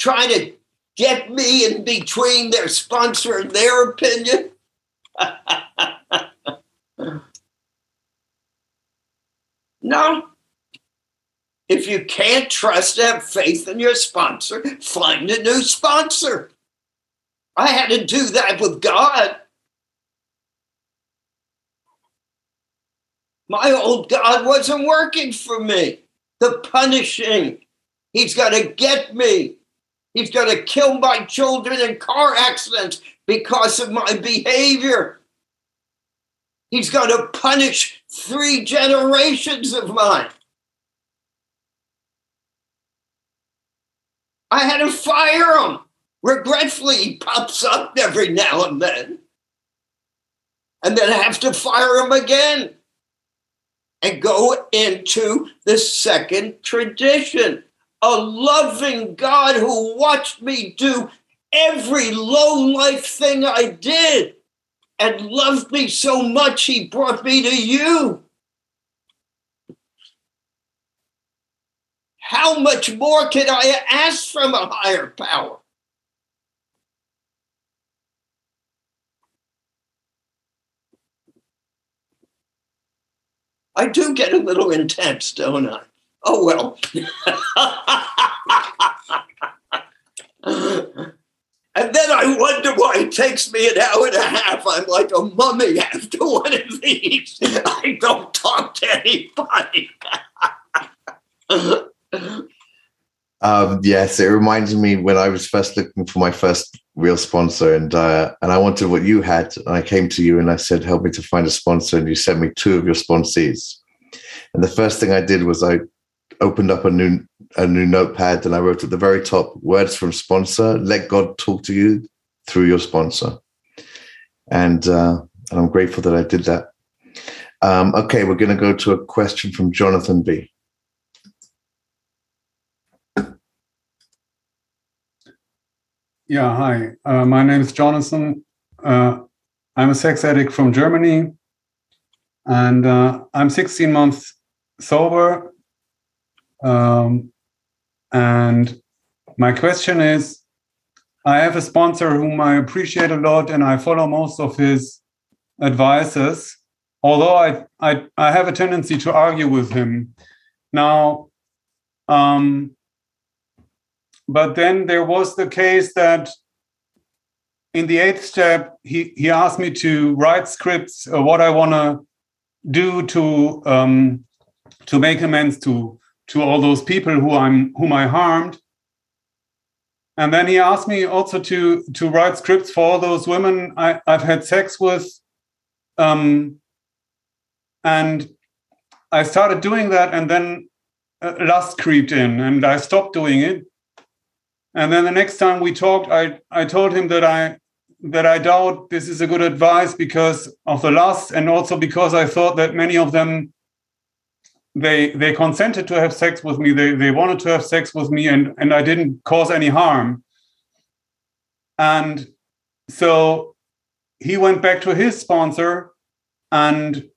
trying to get me in between their sponsor and their opinion. [LAUGHS] no. If you can't trust, have faith in your sponsor, find a new sponsor. I had to do that with God. My old God wasn't working for me. The punishing, He's got to get me. He's going to kill my children in car accidents because of my behavior. He's going to punish three generations of mine. I had to fire him. Regretfully, he pops up every now and then. And then I have to fire him again and go into the second tradition. A loving God who watched me do every low life thing I did and loved me so much, he brought me to you. How much more can I ask from a higher power? I do get a little intense, don't I? Oh, well. [LAUGHS] and then I wonder why it takes me an hour and a half. I'm like a mummy [LAUGHS] after one of these. I don't talk to anybody. [LAUGHS] Um, yes, it reminds me when I was first looking for my first real sponsor, and uh, and I wanted what you had. And I came to you and I said, "Help me to find a sponsor." And you sent me two of your sponsees. And the first thing I did was I opened up a new a new notepad and I wrote at the very top words from sponsor. Let God talk to you through your sponsor. And uh, and I'm grateful that I did that. Um, okay, we're going to go to a question from Jonathan B. Yeah, hi. Uh, my name is Jonathan. Uh, I'm a sex addict from Germany, and uh, I'm 16 months sober. Um, and my question is I have a sponsor whom I appreciate a lot, and I follow most of his advices, although I, I, I have a tendency to argue with him. Now, um, but then there was the case that in the eighth step, he, he asked me to write scripts, uh, what I want to do to um, to make amends to to all those people who I'm whom I harmed. And then he asked me also to to write scripts for all those women I, I've had sex with. Um, and I started doing that, and then uh, lust creeped in, and I stopped doing it. And then the next time we talked, I I told him that I that I doubt this is a good advice because of the lust, and also because I thought that many of them they they consented to have sex with me. They they wanted to have sex with me, and and I didn't cause any harm. And so he went back to his sponsor, and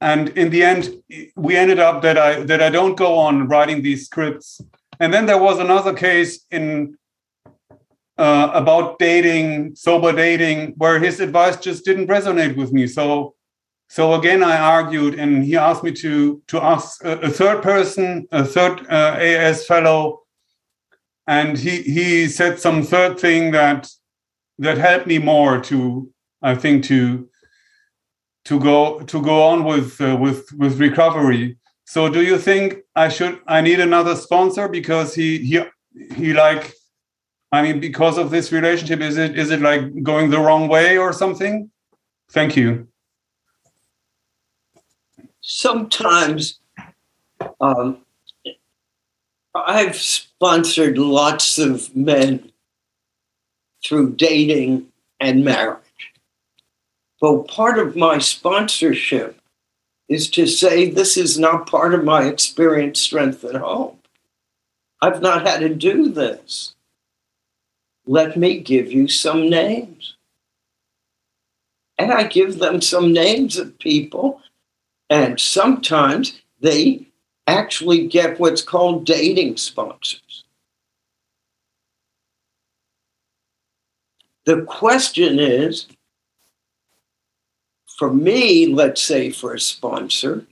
and in the end, we ended up that I that I don't go on writing these scripts. And then there was another case in uh, about dating, sober dating, where his advice just didn't resonate with me. So so again, I argued, and he asked me to to ask a, a third person, a third uh, AAS fellow, and he he said some third thing that that helped me more to I think to to go to go on with uh, with with recovery. So do you think I should I need another sponsor because he he he like I mean because of this relationship is it is it like going the wrong way or something? Thank you sometimes um, I've sponsored lots of men through dating and marriage. But part of my sponsorship is to say this is not part of my experience, strength, at home. I've not had to do this. Let me give you some names. And I give them some names of people and sometimes they actually get what's called dating sponsors. The question is for me, let's say for a sponsor,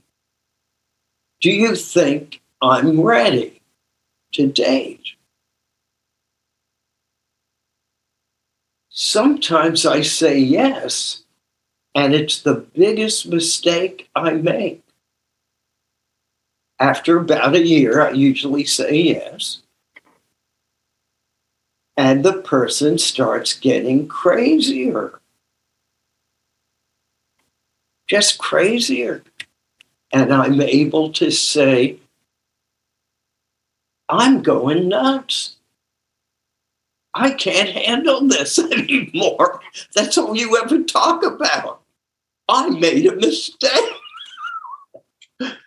do you think I'm ready to date? Sometimes I say yes, and it's the biggest mistake I make. After about a year, I usually say yes. And the person starts getting crazier. Just crazier. And I'm able to say, I'm going nuts. I can't handle this [LAUGHS] anymore. That's all you ever talk about. I made a mistake. [LAUGHS]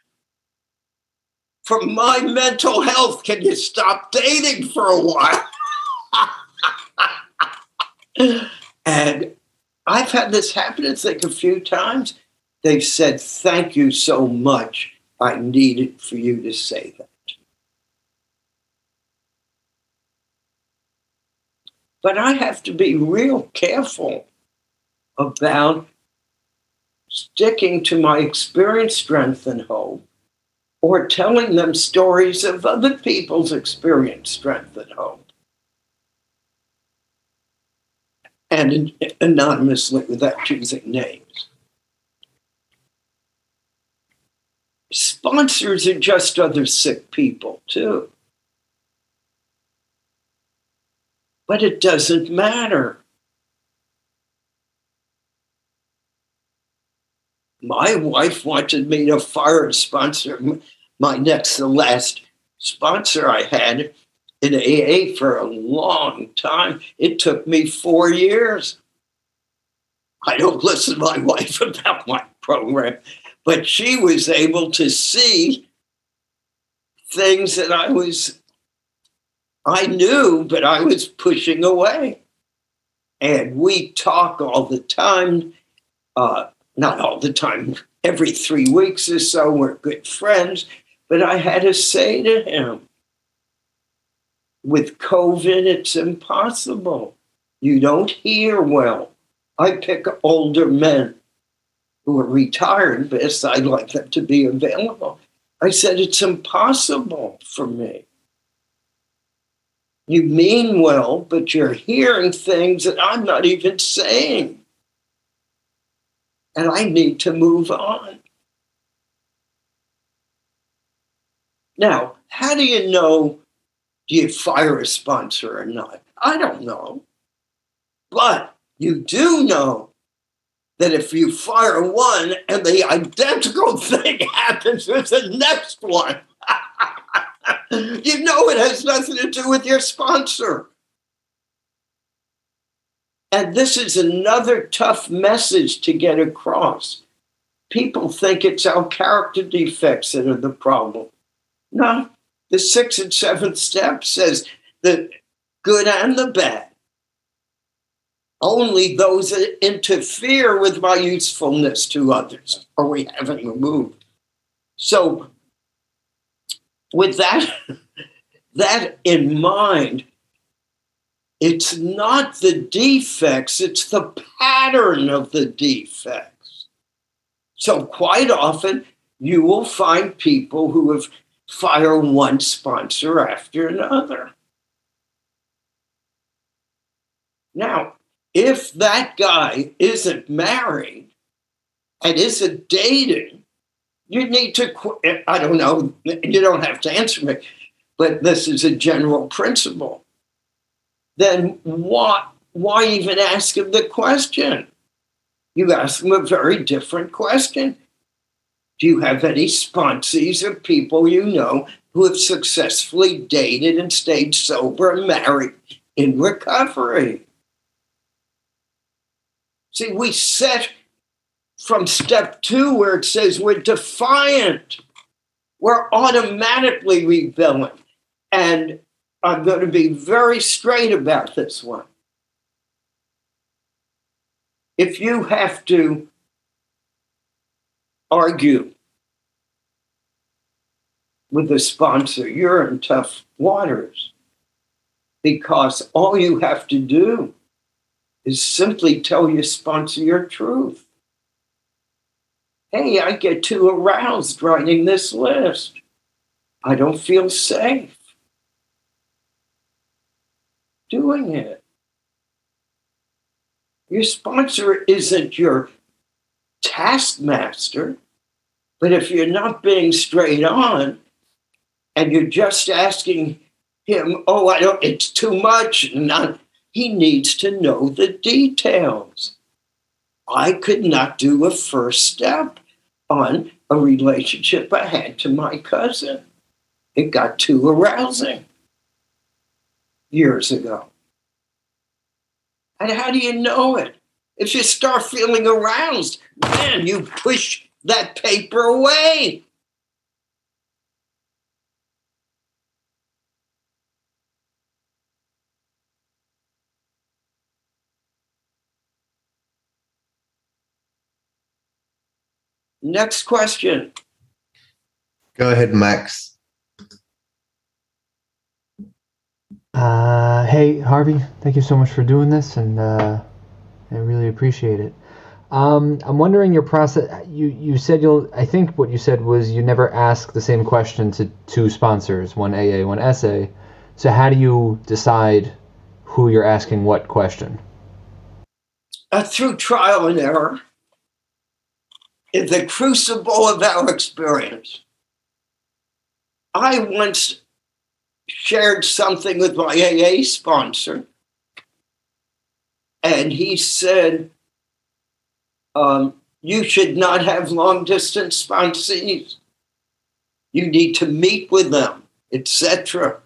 For my mental health, can you stop dating for a while? [LAUGHS] and I've had this happen, I think, a few times. They've said, Thank you so much. I needed for you to say that. But I have to be real careful about sticking to my experience, strength, and hope, or telling them stories of other people's experience, strength, and hope. And anonymously without choosing names. Sponsors are just other sick people, too. But it doesn't matter. My wife wanted me to fire a sponsor, my next to last sponsor I had in AA for a long time. It took me four years. I don't listen to my [LAUGHS] wife about my program, but she was able to see things that I was I knew, but I was pushing away. And we talk all the time, uh, not all the time, every three weeks or so, we're good friends. But I had to say to him, with COVID, it's impossible. You don't hear well. I pick older men who are retired because I'd like them to be available. I said, it's impossible for me you mean well, but you're hearing things that I'm not even saying. And I need to move on. Now, how do you know do you fire a sponsor or not? I don't know. But you do know that if you fire one and the identical [LAUGHS] thing happens with the next one, [LAUGHS] you know it has nothing to do with your sponsor. And this is another tough message to get across. People think it's our character defects that are the problem. No, the sixth and seventh step says the good and the bad. Only those that interfere with my usefulness to others are we removed. So with that, [LAUGHS] that in mind, it's not the defects, it's the pattern of the defects. So, quite often, you will find people who have fired one sponsor after another. Now, if that guy isn't married and isn't dating, you need to, I don't know, you don't have to answer me, but this is a general principle. Then what, why even ask him the question? You ask him a very different question. Do you have any sponsees or people you know who have successfully dated and stayed sober and married in recovery? See, we set from step two, where it says we're defiant, we're automatically rebelling. And I'm going to be very straight about this one. If you have to argue with the sponsor, you're in tough waters because all you have to do is simply tell your sponsor your truth hey, I get too aroused writing this list. I don't feel safe doing it. Your sponsor isn't your taskmaster, but if you're not being straight on and you're just asking him, oh, I don't, it's too much, not, he needs to know the details. I could not do a first step on a relationship I had to my cousin. It got too arousing years ago. And how do you know it? If you start feeling aroused, man, you push that paper away. Next question. Go ahead, Max. Uh, hey, Harvey, thank you so much for doing this, and uh, I really appreciate it. Um, I'm wondering your process. You you said you'll. I think what you said was you never ask the same question to two sponsors, one AA, one SA. So how do you decide who you're asking what question? Uh, through trial and error, in the crucible of our experience. I once shared something with my AA sponsor, and he said, um, You should not have long distance sponsees. You need to meet with them, etc.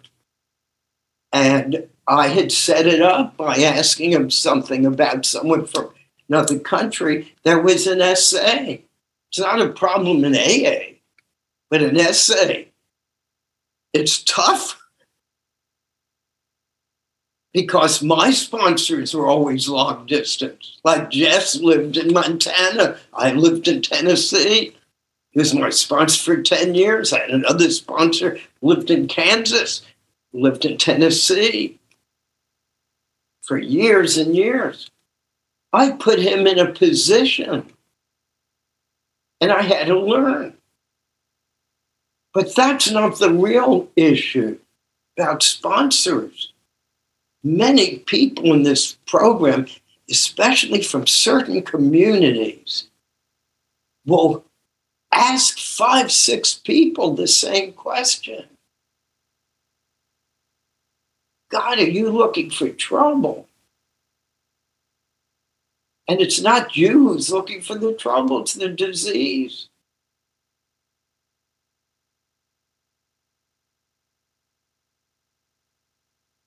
And I had set it up by asking him something about someone from another country. There was an SA. It's not a problem in AA, but in SA. It's tough because my sponsors were always long distance. Like Jess lived in Montana, I lived in Tennessee. He was my sponsor for 10 years. I had another sponsor lived in Kansas, lived in Tennessee for years and years. I put him in a position and I had to learn. But that's not the real issue about sponsors. Many people in this program, especially from certain communities, will ask five, six people the same question God, are you looking for trouble? And it's not you who's looking for the trouble, it's the disease.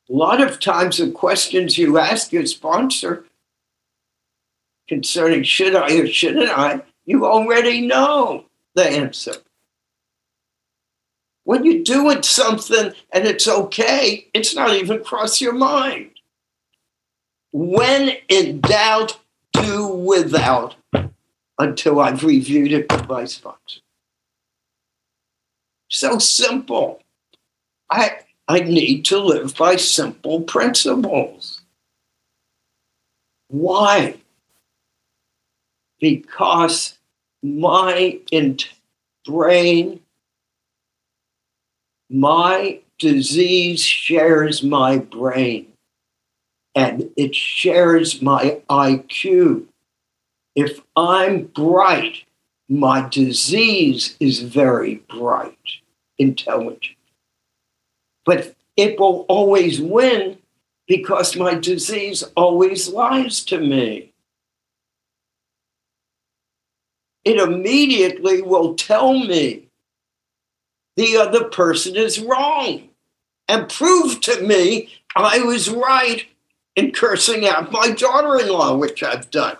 A lot of times, the questions you ask your sponsor concerning should I or shouldn't I, you already know the answer. When you're doing something and it's okay, it's not even cross your mind. When in doubt, do without until I've reviewed it with my sponsor. So simple. I I need to live by simple principles. Why? Because my brain, my disease shares my brain and it shares my IQ. If I'm bright, my disease is very bright, intelligent. But it will always win because my disease always lies to me. It immediately will tell me the other person is wrong and prove to me I was right in cursing out my daughter in law, which I've done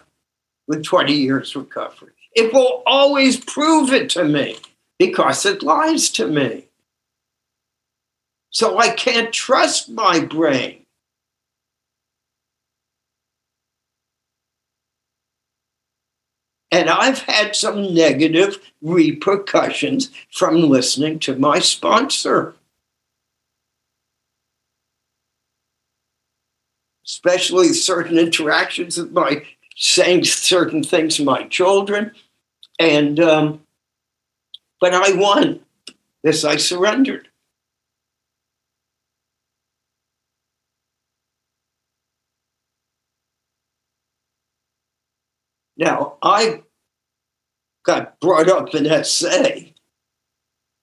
with 20 years recovery. It will always prove it to me because it lies to me. So I can't trust my brain. And I've had some negative repercussions from listening to my sponsor. Especially certain interactions with my saying certain things to my children. And, um, but I won. this. I surrendered. Now, I got brought up in SA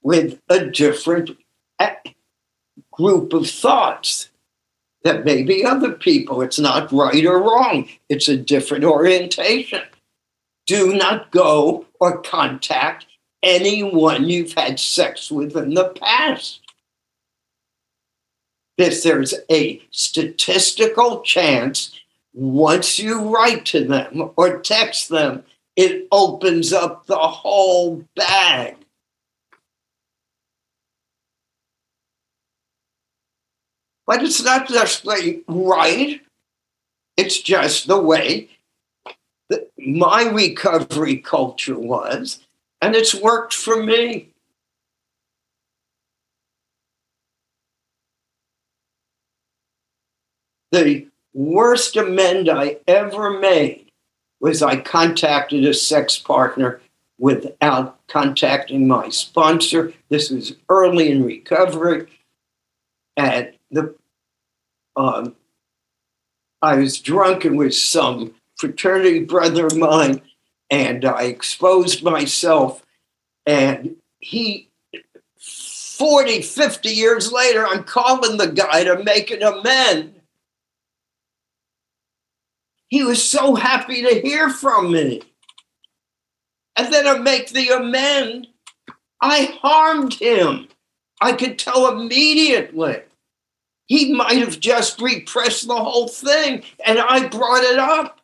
with a different group of thoughts that may be other people. It's not right or wrong, it's a different orientation. Do not go or contact anyone you've had sex with in the past. If there's a statistical chance once you write to them or text them, it opens up the whole bag. But it's not like right, it's just the way that my recovery culture was, and it's worked for me. The worst amend I ever made was I contacted a sex partner without contacting my sponsor. This was early in recovery. And the um, I was drunken with some fraternity brother of mine, and I exposed myself. And he, 40, 50 years later, I'm calling the guy to make an amend. He was so happy to hear from me. And then I make the amend. I harmed him. I could tell immediately. He might have just repressed the whole thing, and I brought it up.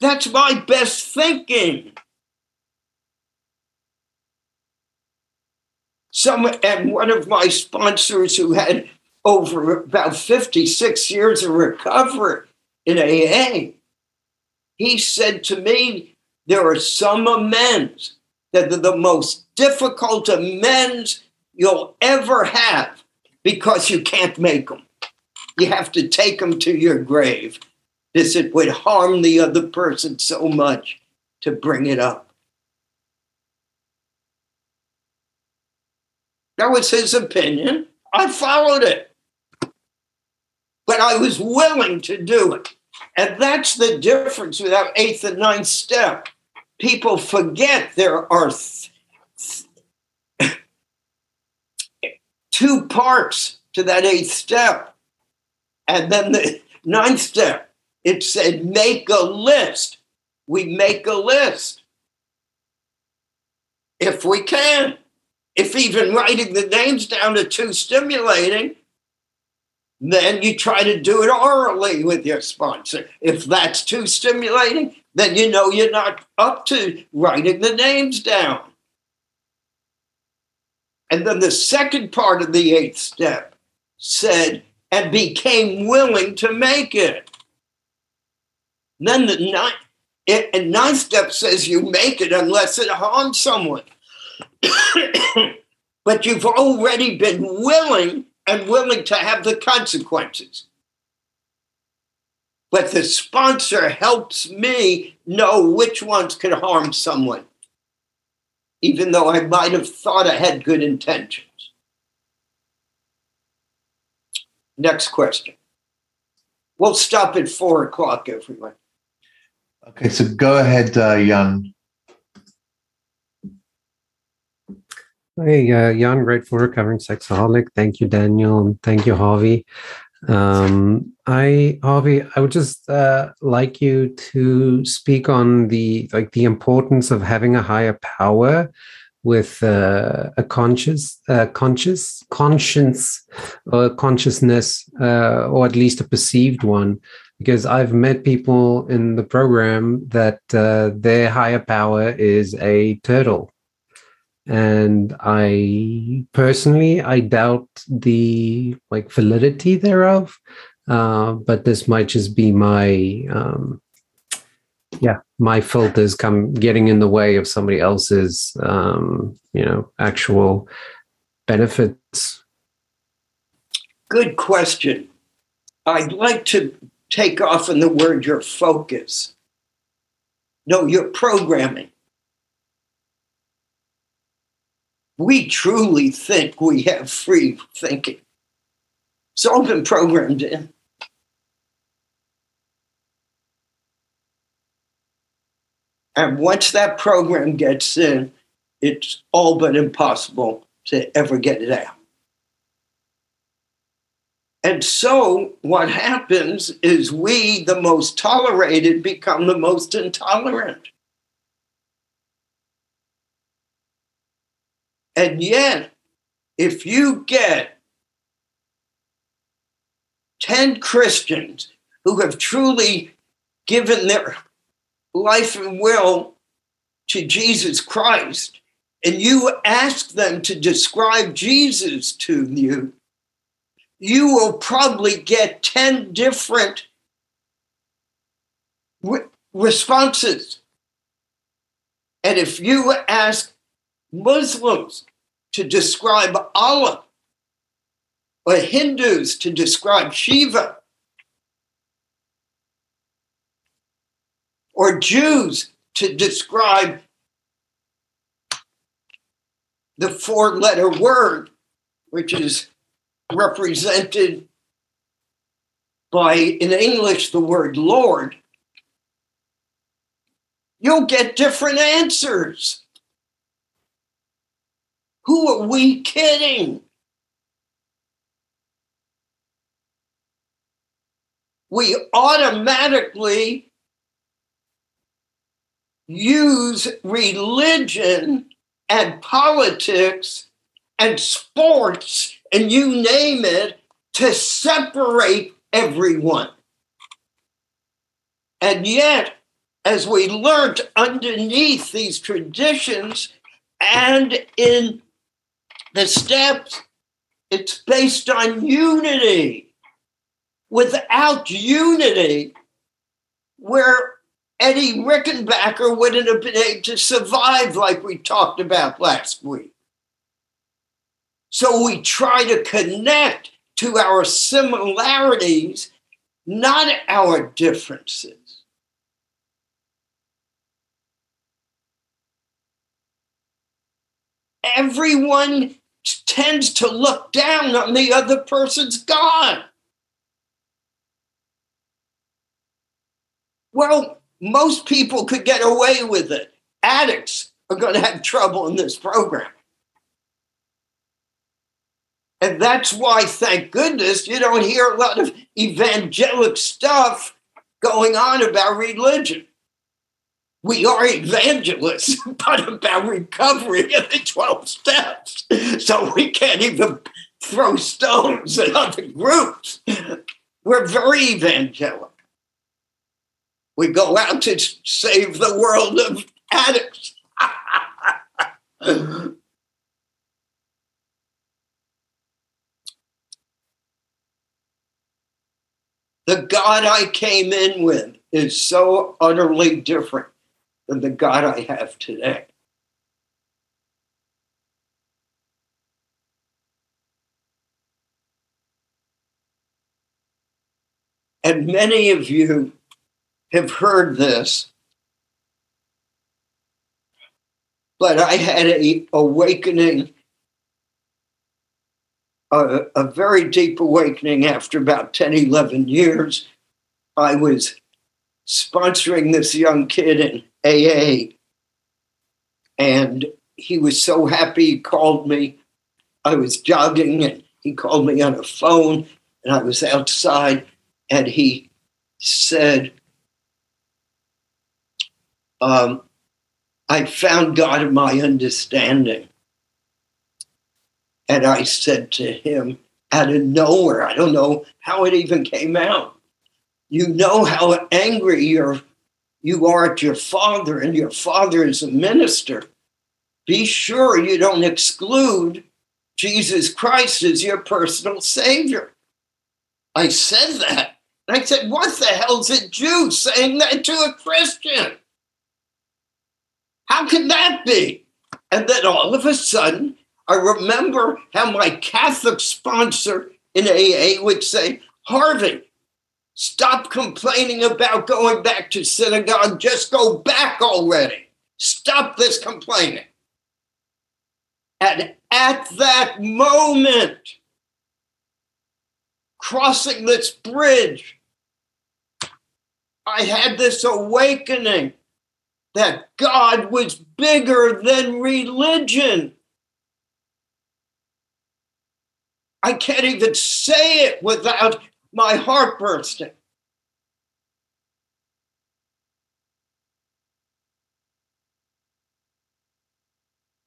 That's my best thinking. Some and one of my sponsors who had over about 56 years of recovery in AA, he said to me, there are some amends that are the most difficult amends you'll ever have because you can't make them. You have to take them to your grave because it would harm the other person so much to bring it up. That was his opinion. I followed it. But I was willing to do it. And that's the difference with our eighth and ninth step. People forget there are two parts to that eighth step. And then the [LAUGHS] ninth step, it said, make a list. We make a list. If we can. If even writing the names down are too stimulating, then you try to do it orally with your sponsor. If that's too stimulating, then you know you're not up to writing the names down. And then the second part of the eighth step said, and became willing to make it. Then the ninth, it, and ninth step says you make it unless it harms someone. [COUGHS] but you've already been willing and willing to have the consequences. But the sponsor helps me know which ones could harm someone even though I might have thought I had good intentions. Next question. We'll stop at four o'clock, everyone. Okay, so go ahead, uh, Jan. Hey, uh, Jan, grateful recovering sexaholic. Thank you, Daniel, and thank you, Harvey. Um, I, Harvey, I would just uh, like you to speak on the like the importance of having a higher power with uh, a conscious, uh, conscious, conscience, or consciousness, uh, or at least a perceived one. Because I've met people in the program that uh, their higher power is a turtle and i personally i doubt the like validity thereof. Uh, but this might just be my um, yeah my filters come getting in the way of somebody else's um, you know actual benefits. Good question. I'd like to take off on the word your focus. No your programming we truly think we have free thinking. It's all been programmed in. And once that program gets in, it's all but impossible to ever get it out. And so, what happens is we, the most tolerated, become the most intolerant. And yet, if you get 10 Christians who have truly given their life and will to Jesus Christ, and you ask them to describe Jesus to you, you will probably get 10 different re- responses. And if you ask Muslims to describe Allah, or Hindus to describe Shiva, or Jews to describe the four letter word, which is represented by, in English, the word Lord, you'll get different answers. Who are we kidding? We automatically use religion and politics and sports and you name it to separate everyone. And yet, as we learned underneath these traditions and in the steps, it's based on unity. Without unity, where Eddie Rickenbacker wouldn't have been able to survive like we talked about last week. So we try to connect to our similarities, not our differences. Everyone tends to look down on the other person's God. Well, most people could get away with it. Addicts are going to have trouble in this program. And that's why, thank goodness, you don't hear a lot of evangelic stuff going on about religion. We are evangelists, [LAUGHS] but about recovery in the 12 steps. So we can't even throw stones at other groups. We're very evangelical. We go out to save the world of addicts. [LAUGHS] the God I came in with is so utterly different than the God I have today. And many of you have heard this, but I had a awakening, a, a very deep awakening after about 10, 11 years. I was sponsoring this young kid in AA, and he was so happy he called me. I was jogging and he called me on a phone, and I was outside, and he said, um, I found God in my understanding. And I said to him, out of nowhere, I don't know how it even came out. You know how angry you're, you are at your father, and your father is a minister. Be sure you don't exclude Jesus Christ as your personal savior. I said that. I said, What the hell's a Jew saying that to a Christian? How can that be? And then all of a sudden, I remember how my Catholic sponsor in AA would say, Harvey, stop complaining about going back to synagogue. Just go back already. Stop this complaining. And at that moment, crossing this bridge, I had this awakening that God was bigger than religion. I can't even say it without my heart bursting.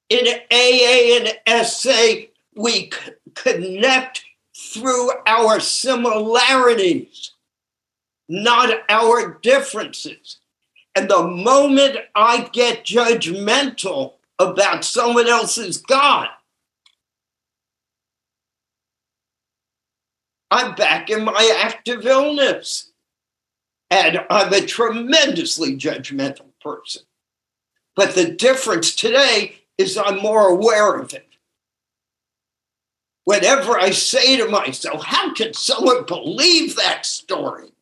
In AA and SA, we c- connect through our similarities, not our differences. And the moment I get judgmental about someone else's God, I'm back in my active illness. And I'm a tremendously judgmental person. But the difference today is I'm more aware of it. Whenever I say to myself, how can someone believe that story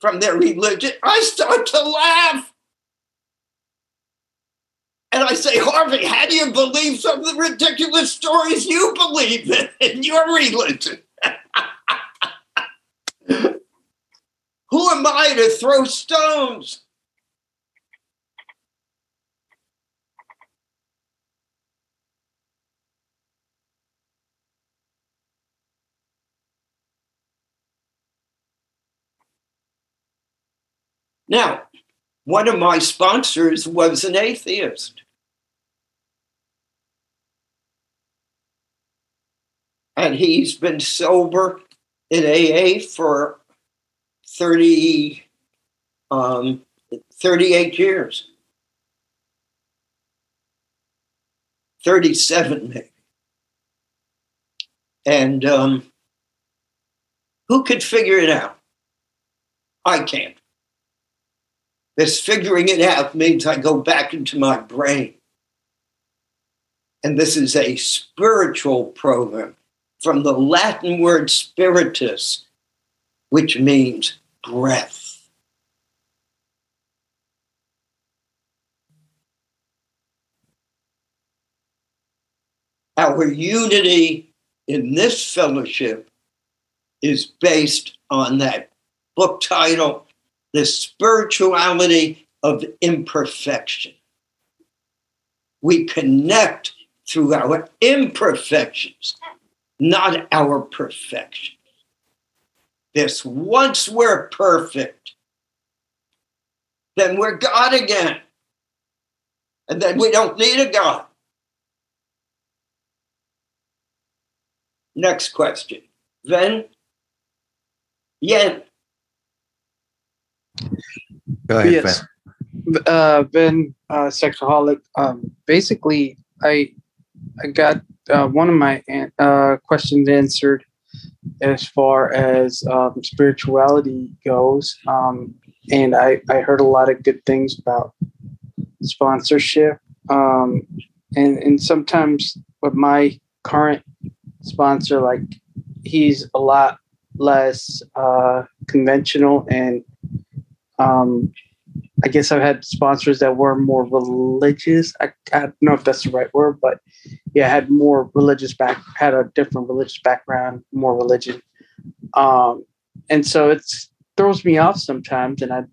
from their religion? I start to laugh. And I say, Harvey, how do you believe some of the ridiculous stories you believe in in your religion? Who am I to throw stones? Now, one of my sponsors was an atheist. And he's been sober in AA for 30, um, 38 years. 37 maybe. And um, who could figure it out? I can't. This figuring it out means I go back into my brain. And this is a spiritual program from the Latin word spiritus, which means breath. Our unity in this fellowship is based on that book title, The Spirituality of Imperfection. We connect through our imperfections, not our perfection. This once we're perfect, then we're God again. And then we don't need a God. Next question. Then, Yen. Go ahead, yes. Ben. Uh, Ben, uh, sexaholic. Um, basically, I I got uh, one of my an- uh, questions answered as far as um, spirituality goes, um, and I I heard a lot of good things about sponsorship, um, and and sometimes with my current sponsor, like he's a lot less uh, conventional and um, I guess I've had sponsors that were more religious. I, I don't know if that's the right word, but yeah, had more religious back, had a different religious background, more religion, um, and so it throws me off sometimes, and I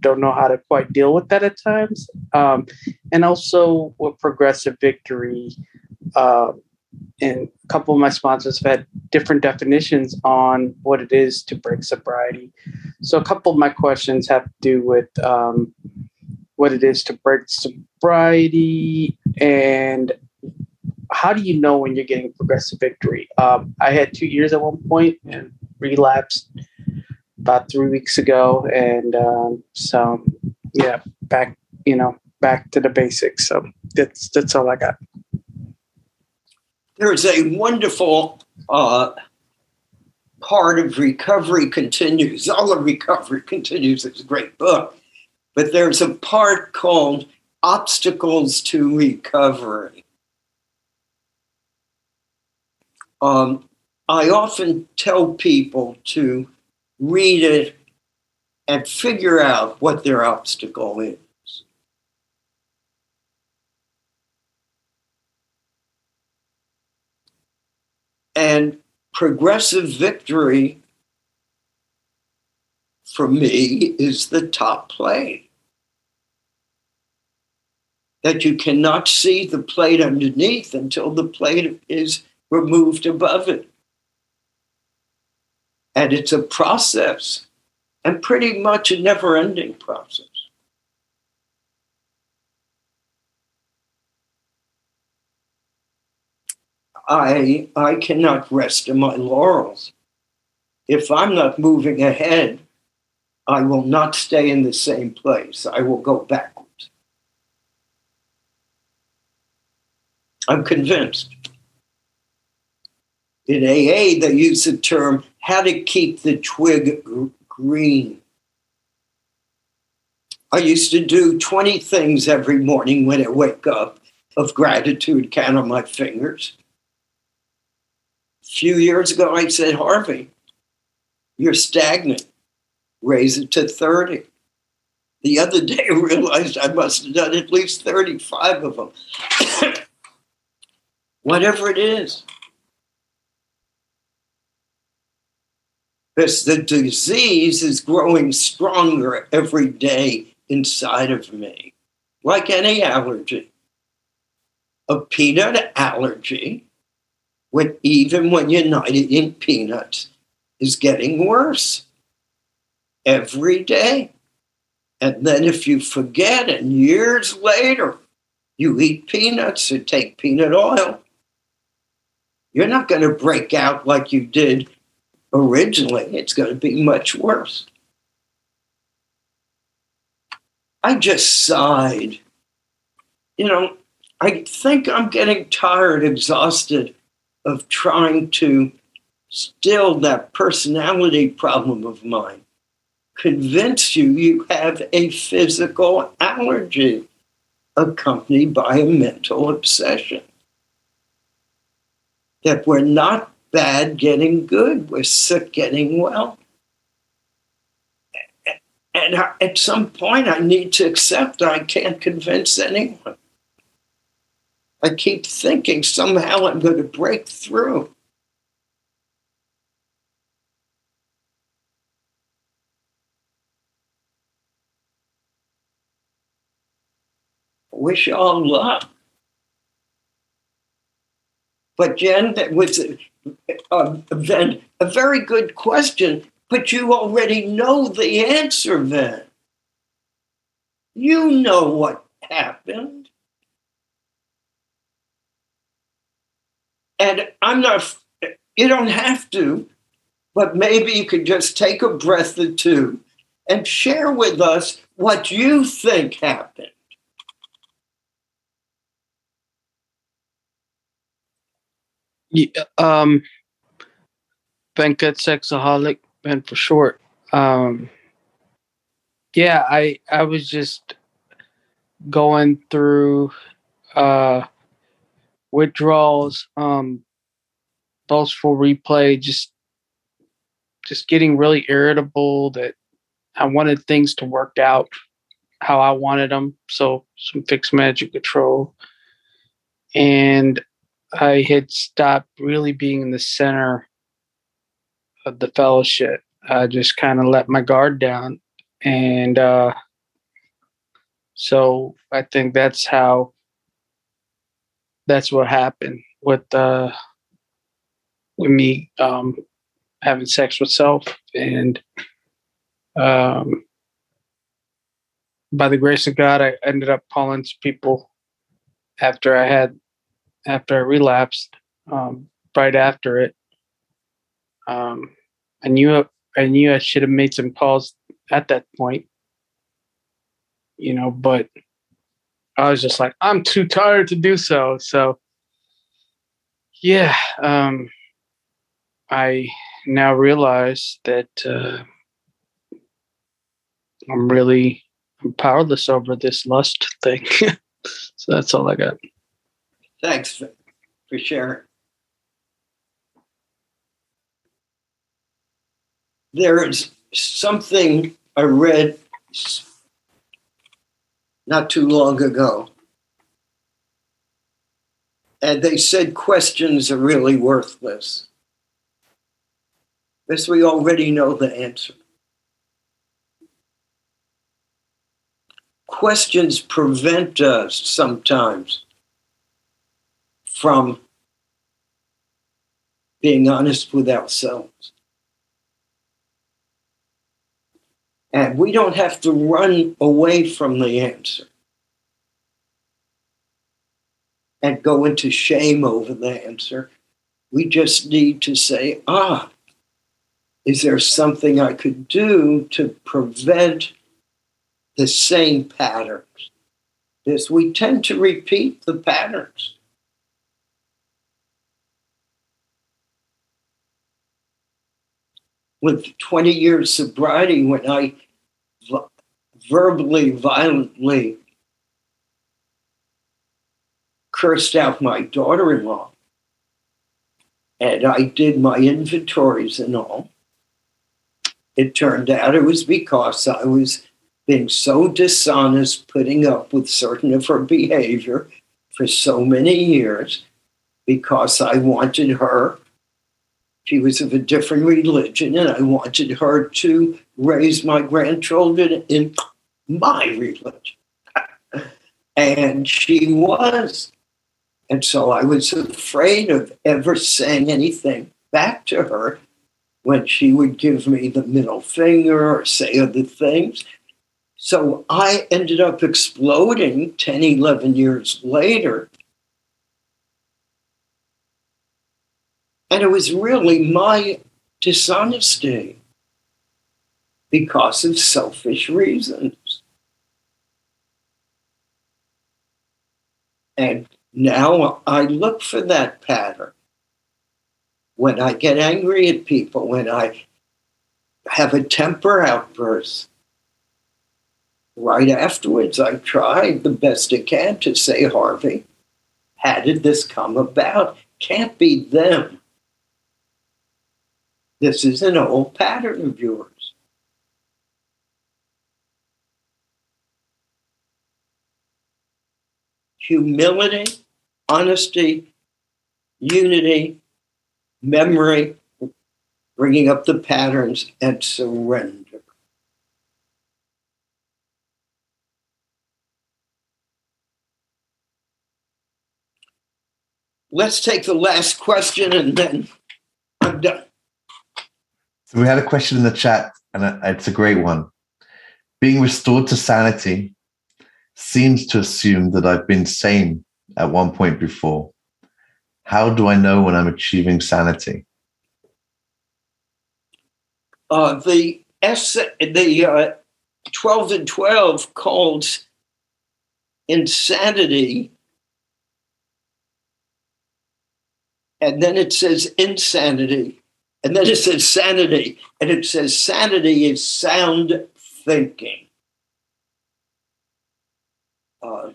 don't know how to quite deal with that at times. Um, and also with progressive victory, uh, and a couple of my sponsors have had different definitions on what it is to break sobriety. So a couple of my questions have to do with um, what it is to break sobriety and how do you know when you're getting progressive victory? Um, I had two years at one point and relapsed about three weeks ago, and um, so yeah, back you know back to the basics. So that's that's all I got. There's a wonderful uh, part of Recovery Continues. All of Recovery Continues is a great book, but there's a part called Obstacles to Recovery. Um, I often tell people to read it and figure out what their obstacle is. And progressive victory for me is the top plate. That you cannot see the plate underneath until the plate is removed above it. And it's a process, and pretty much a never ending process. I I cannot rest on my laurels. If I'm not moving ahead, I will not stay in the same place. I will go backwards. I'm convinced. In AA, they use the term how to keep the twig green. I used to do 20 things every morning when I wake up of gratitude, count on my fingers. Few years ago, I said, Harvey, you're stagnant. Raise it to 30. The other day, I realized I must have done at least 35 of them. [COUGHS] Whatever it is. Because the disease is growing stronger every day inside of me, like any allergy. A peanut allergy, when, even when you're not eating peanuts, is getting worse every day. And then if you forget and years later you eat peanuts or take peanut oil, you're not going to break out like you did originally. It's going to be much worse. I just sighed. You know, I think I'm getting tired, exhausted of trying to still that personality problem of mine convince you you have a physical allergy accompanied by a mental obsession. That we're not bad getting good, we're sick getting well. And at some point, I need to accept I can't convince anyone. I keep thinking somehow I'm going to break through. wish all luck. But Jen, that was a, a, a, a very good question, but you already know the answer, then. You know what happened. And I'm not, you don't have to, but maybe you could just take a breath or two and share with us what you think happened. Yeah, um, Venkat Sexaholic, Ben for short. Um, yeah, I I was just going through uh, withdrawals, um, boastful replay, just just getting really irritable that I wanted things to work out how I wanted them. So some fixed magic control, and I had stopped really being in the center of the fellowship. I just kind of let my guard down. And uh, so I think that's how, that's what happened with, uh, with me um, having sex with self. And um, by the grace of God, I ended up calling people after I had after I relapsed, um, right after it. Um, I knew I knew I should have made some calls at that point, you know, but I was just like, I'm too tired to do so. So, yeah, um, I now realize that uh, I'm really powerless over this lust thing. [LAUGHS] so that's all I got. Thanks for, for sharing. There is something I read not too long ago. And they said questions are really worthless. Because we already know the answer. Questions prevent us sometimes from being honest with ourselves. And we don't have to run away from the answer and go into shame over the answer. We just need to say, ah, is there something I could do to prevent the same patterns? Because we tend to repeat the patterns. With 20 years sobriety, when I verbally, violently cursed out my daughter in law. And I did my inventories and all. It turned out it was because I was being so dishonest, putting up with certain of her behavior for so many years because I wanted her. She was of a different religion, and I wanted her to raise my grandchildren in my religion. and she was. And so I was afraid of ever saying anything back to her when she would give me the middle finger or say other things. So I ended up exploding 10, 11 years later. And it was really my dishonesty because of selfish reasons. And now I look for that pattern. When I get angry at people, when I have a temper outburst, right afterwards, I try the best I can to say, Harvey, how did this come about? Can't be them. This is an old pattern of yours. humility, honesty, unity, memory, bringing up the patterns, and surrender. Let's take the last question and then I'm done. So we had a question in the chat, and it's a great one. Being restored to sanity seems to assume that I've been sane at one point before. How do I know when I'm achieving sanity? Uh, the S, the uh, 12 and 12 calls insanity, and then it says insanity, and then it says sanity, and it says sanity is sound thinking. Uh,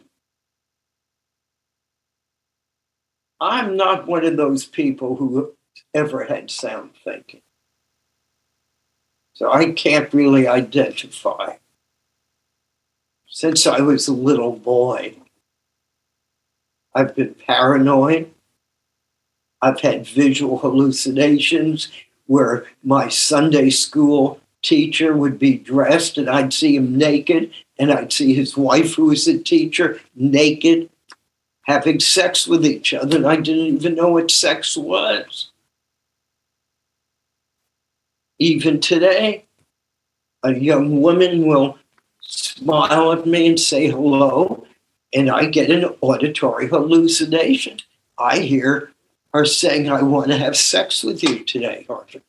I'm not one of those people who ever had sound thinking. So I can't really identify. Since I was a little boy, I've been paranoid. I've had visual hallucinations where my Sunday school teacher would be dressed and I'd see him naked and I'd see his wife, who was a teacher, naked, having sex with each other, and I didn't even know what sex was. Even today, a young woman will smile at me and say hello, and I get an auditory hallucination. I hear her saying, I want to have sex with you today, Arthur.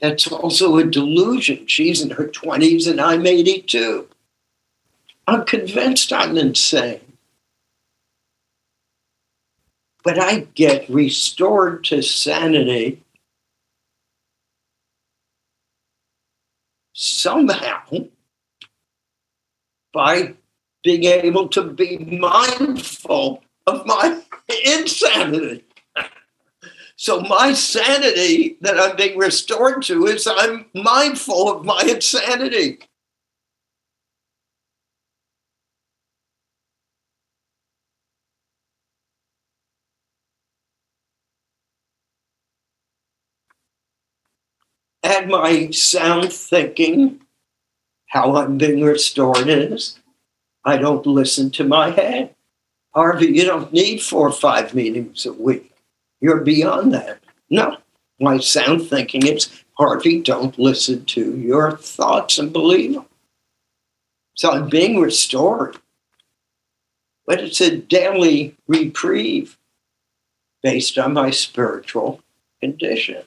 That's also a delusion. She's in her 20s and I'm 82. I'm convinced I'm insane. But I get restored to sanity somehow by being able to be mindful of my insanity. So my sanity that I'm being restored to is I'm mindful of my insanity. And my sound thinking, how I'm being restored is I don't listen to my head. Harvey, you don't need four or five meetings a week. You're beyond that. No, my sound thinking is Harvey, don't listen to your thoughts and believe them. So I'm being restored. But it's a daily reprieve. based on my spiritual condition.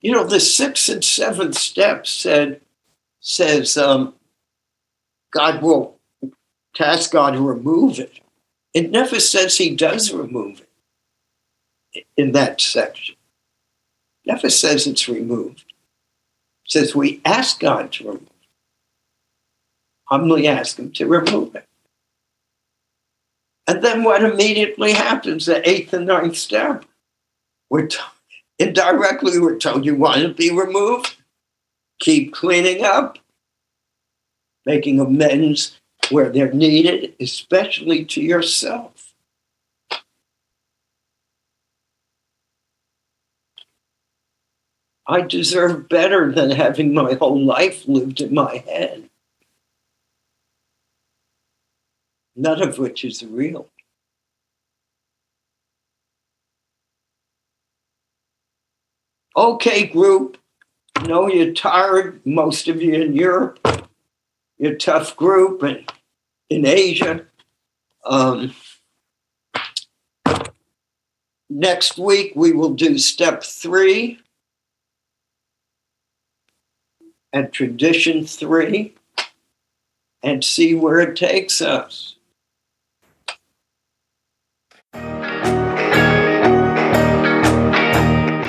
You know, the sixth and seventh step said says um, God will task God to remove it. It never says He does remove it in that section. Never says it's removed. It says we ask God to remove it. Humbly ask Him to remove it. And then what immediately happens, the eighth and ninth step? We're t- indirectly we're told you want to be removed. Keep cleaning up, making amends where they're needed, especially to yourself. I deserve better than having my whole life lived in my head. None of which is real. Okay, group. I know you're tired, most of you in Europe. You're a tough group and in Asia. Um, next week, we will do step three and tradition three and see where it takes us.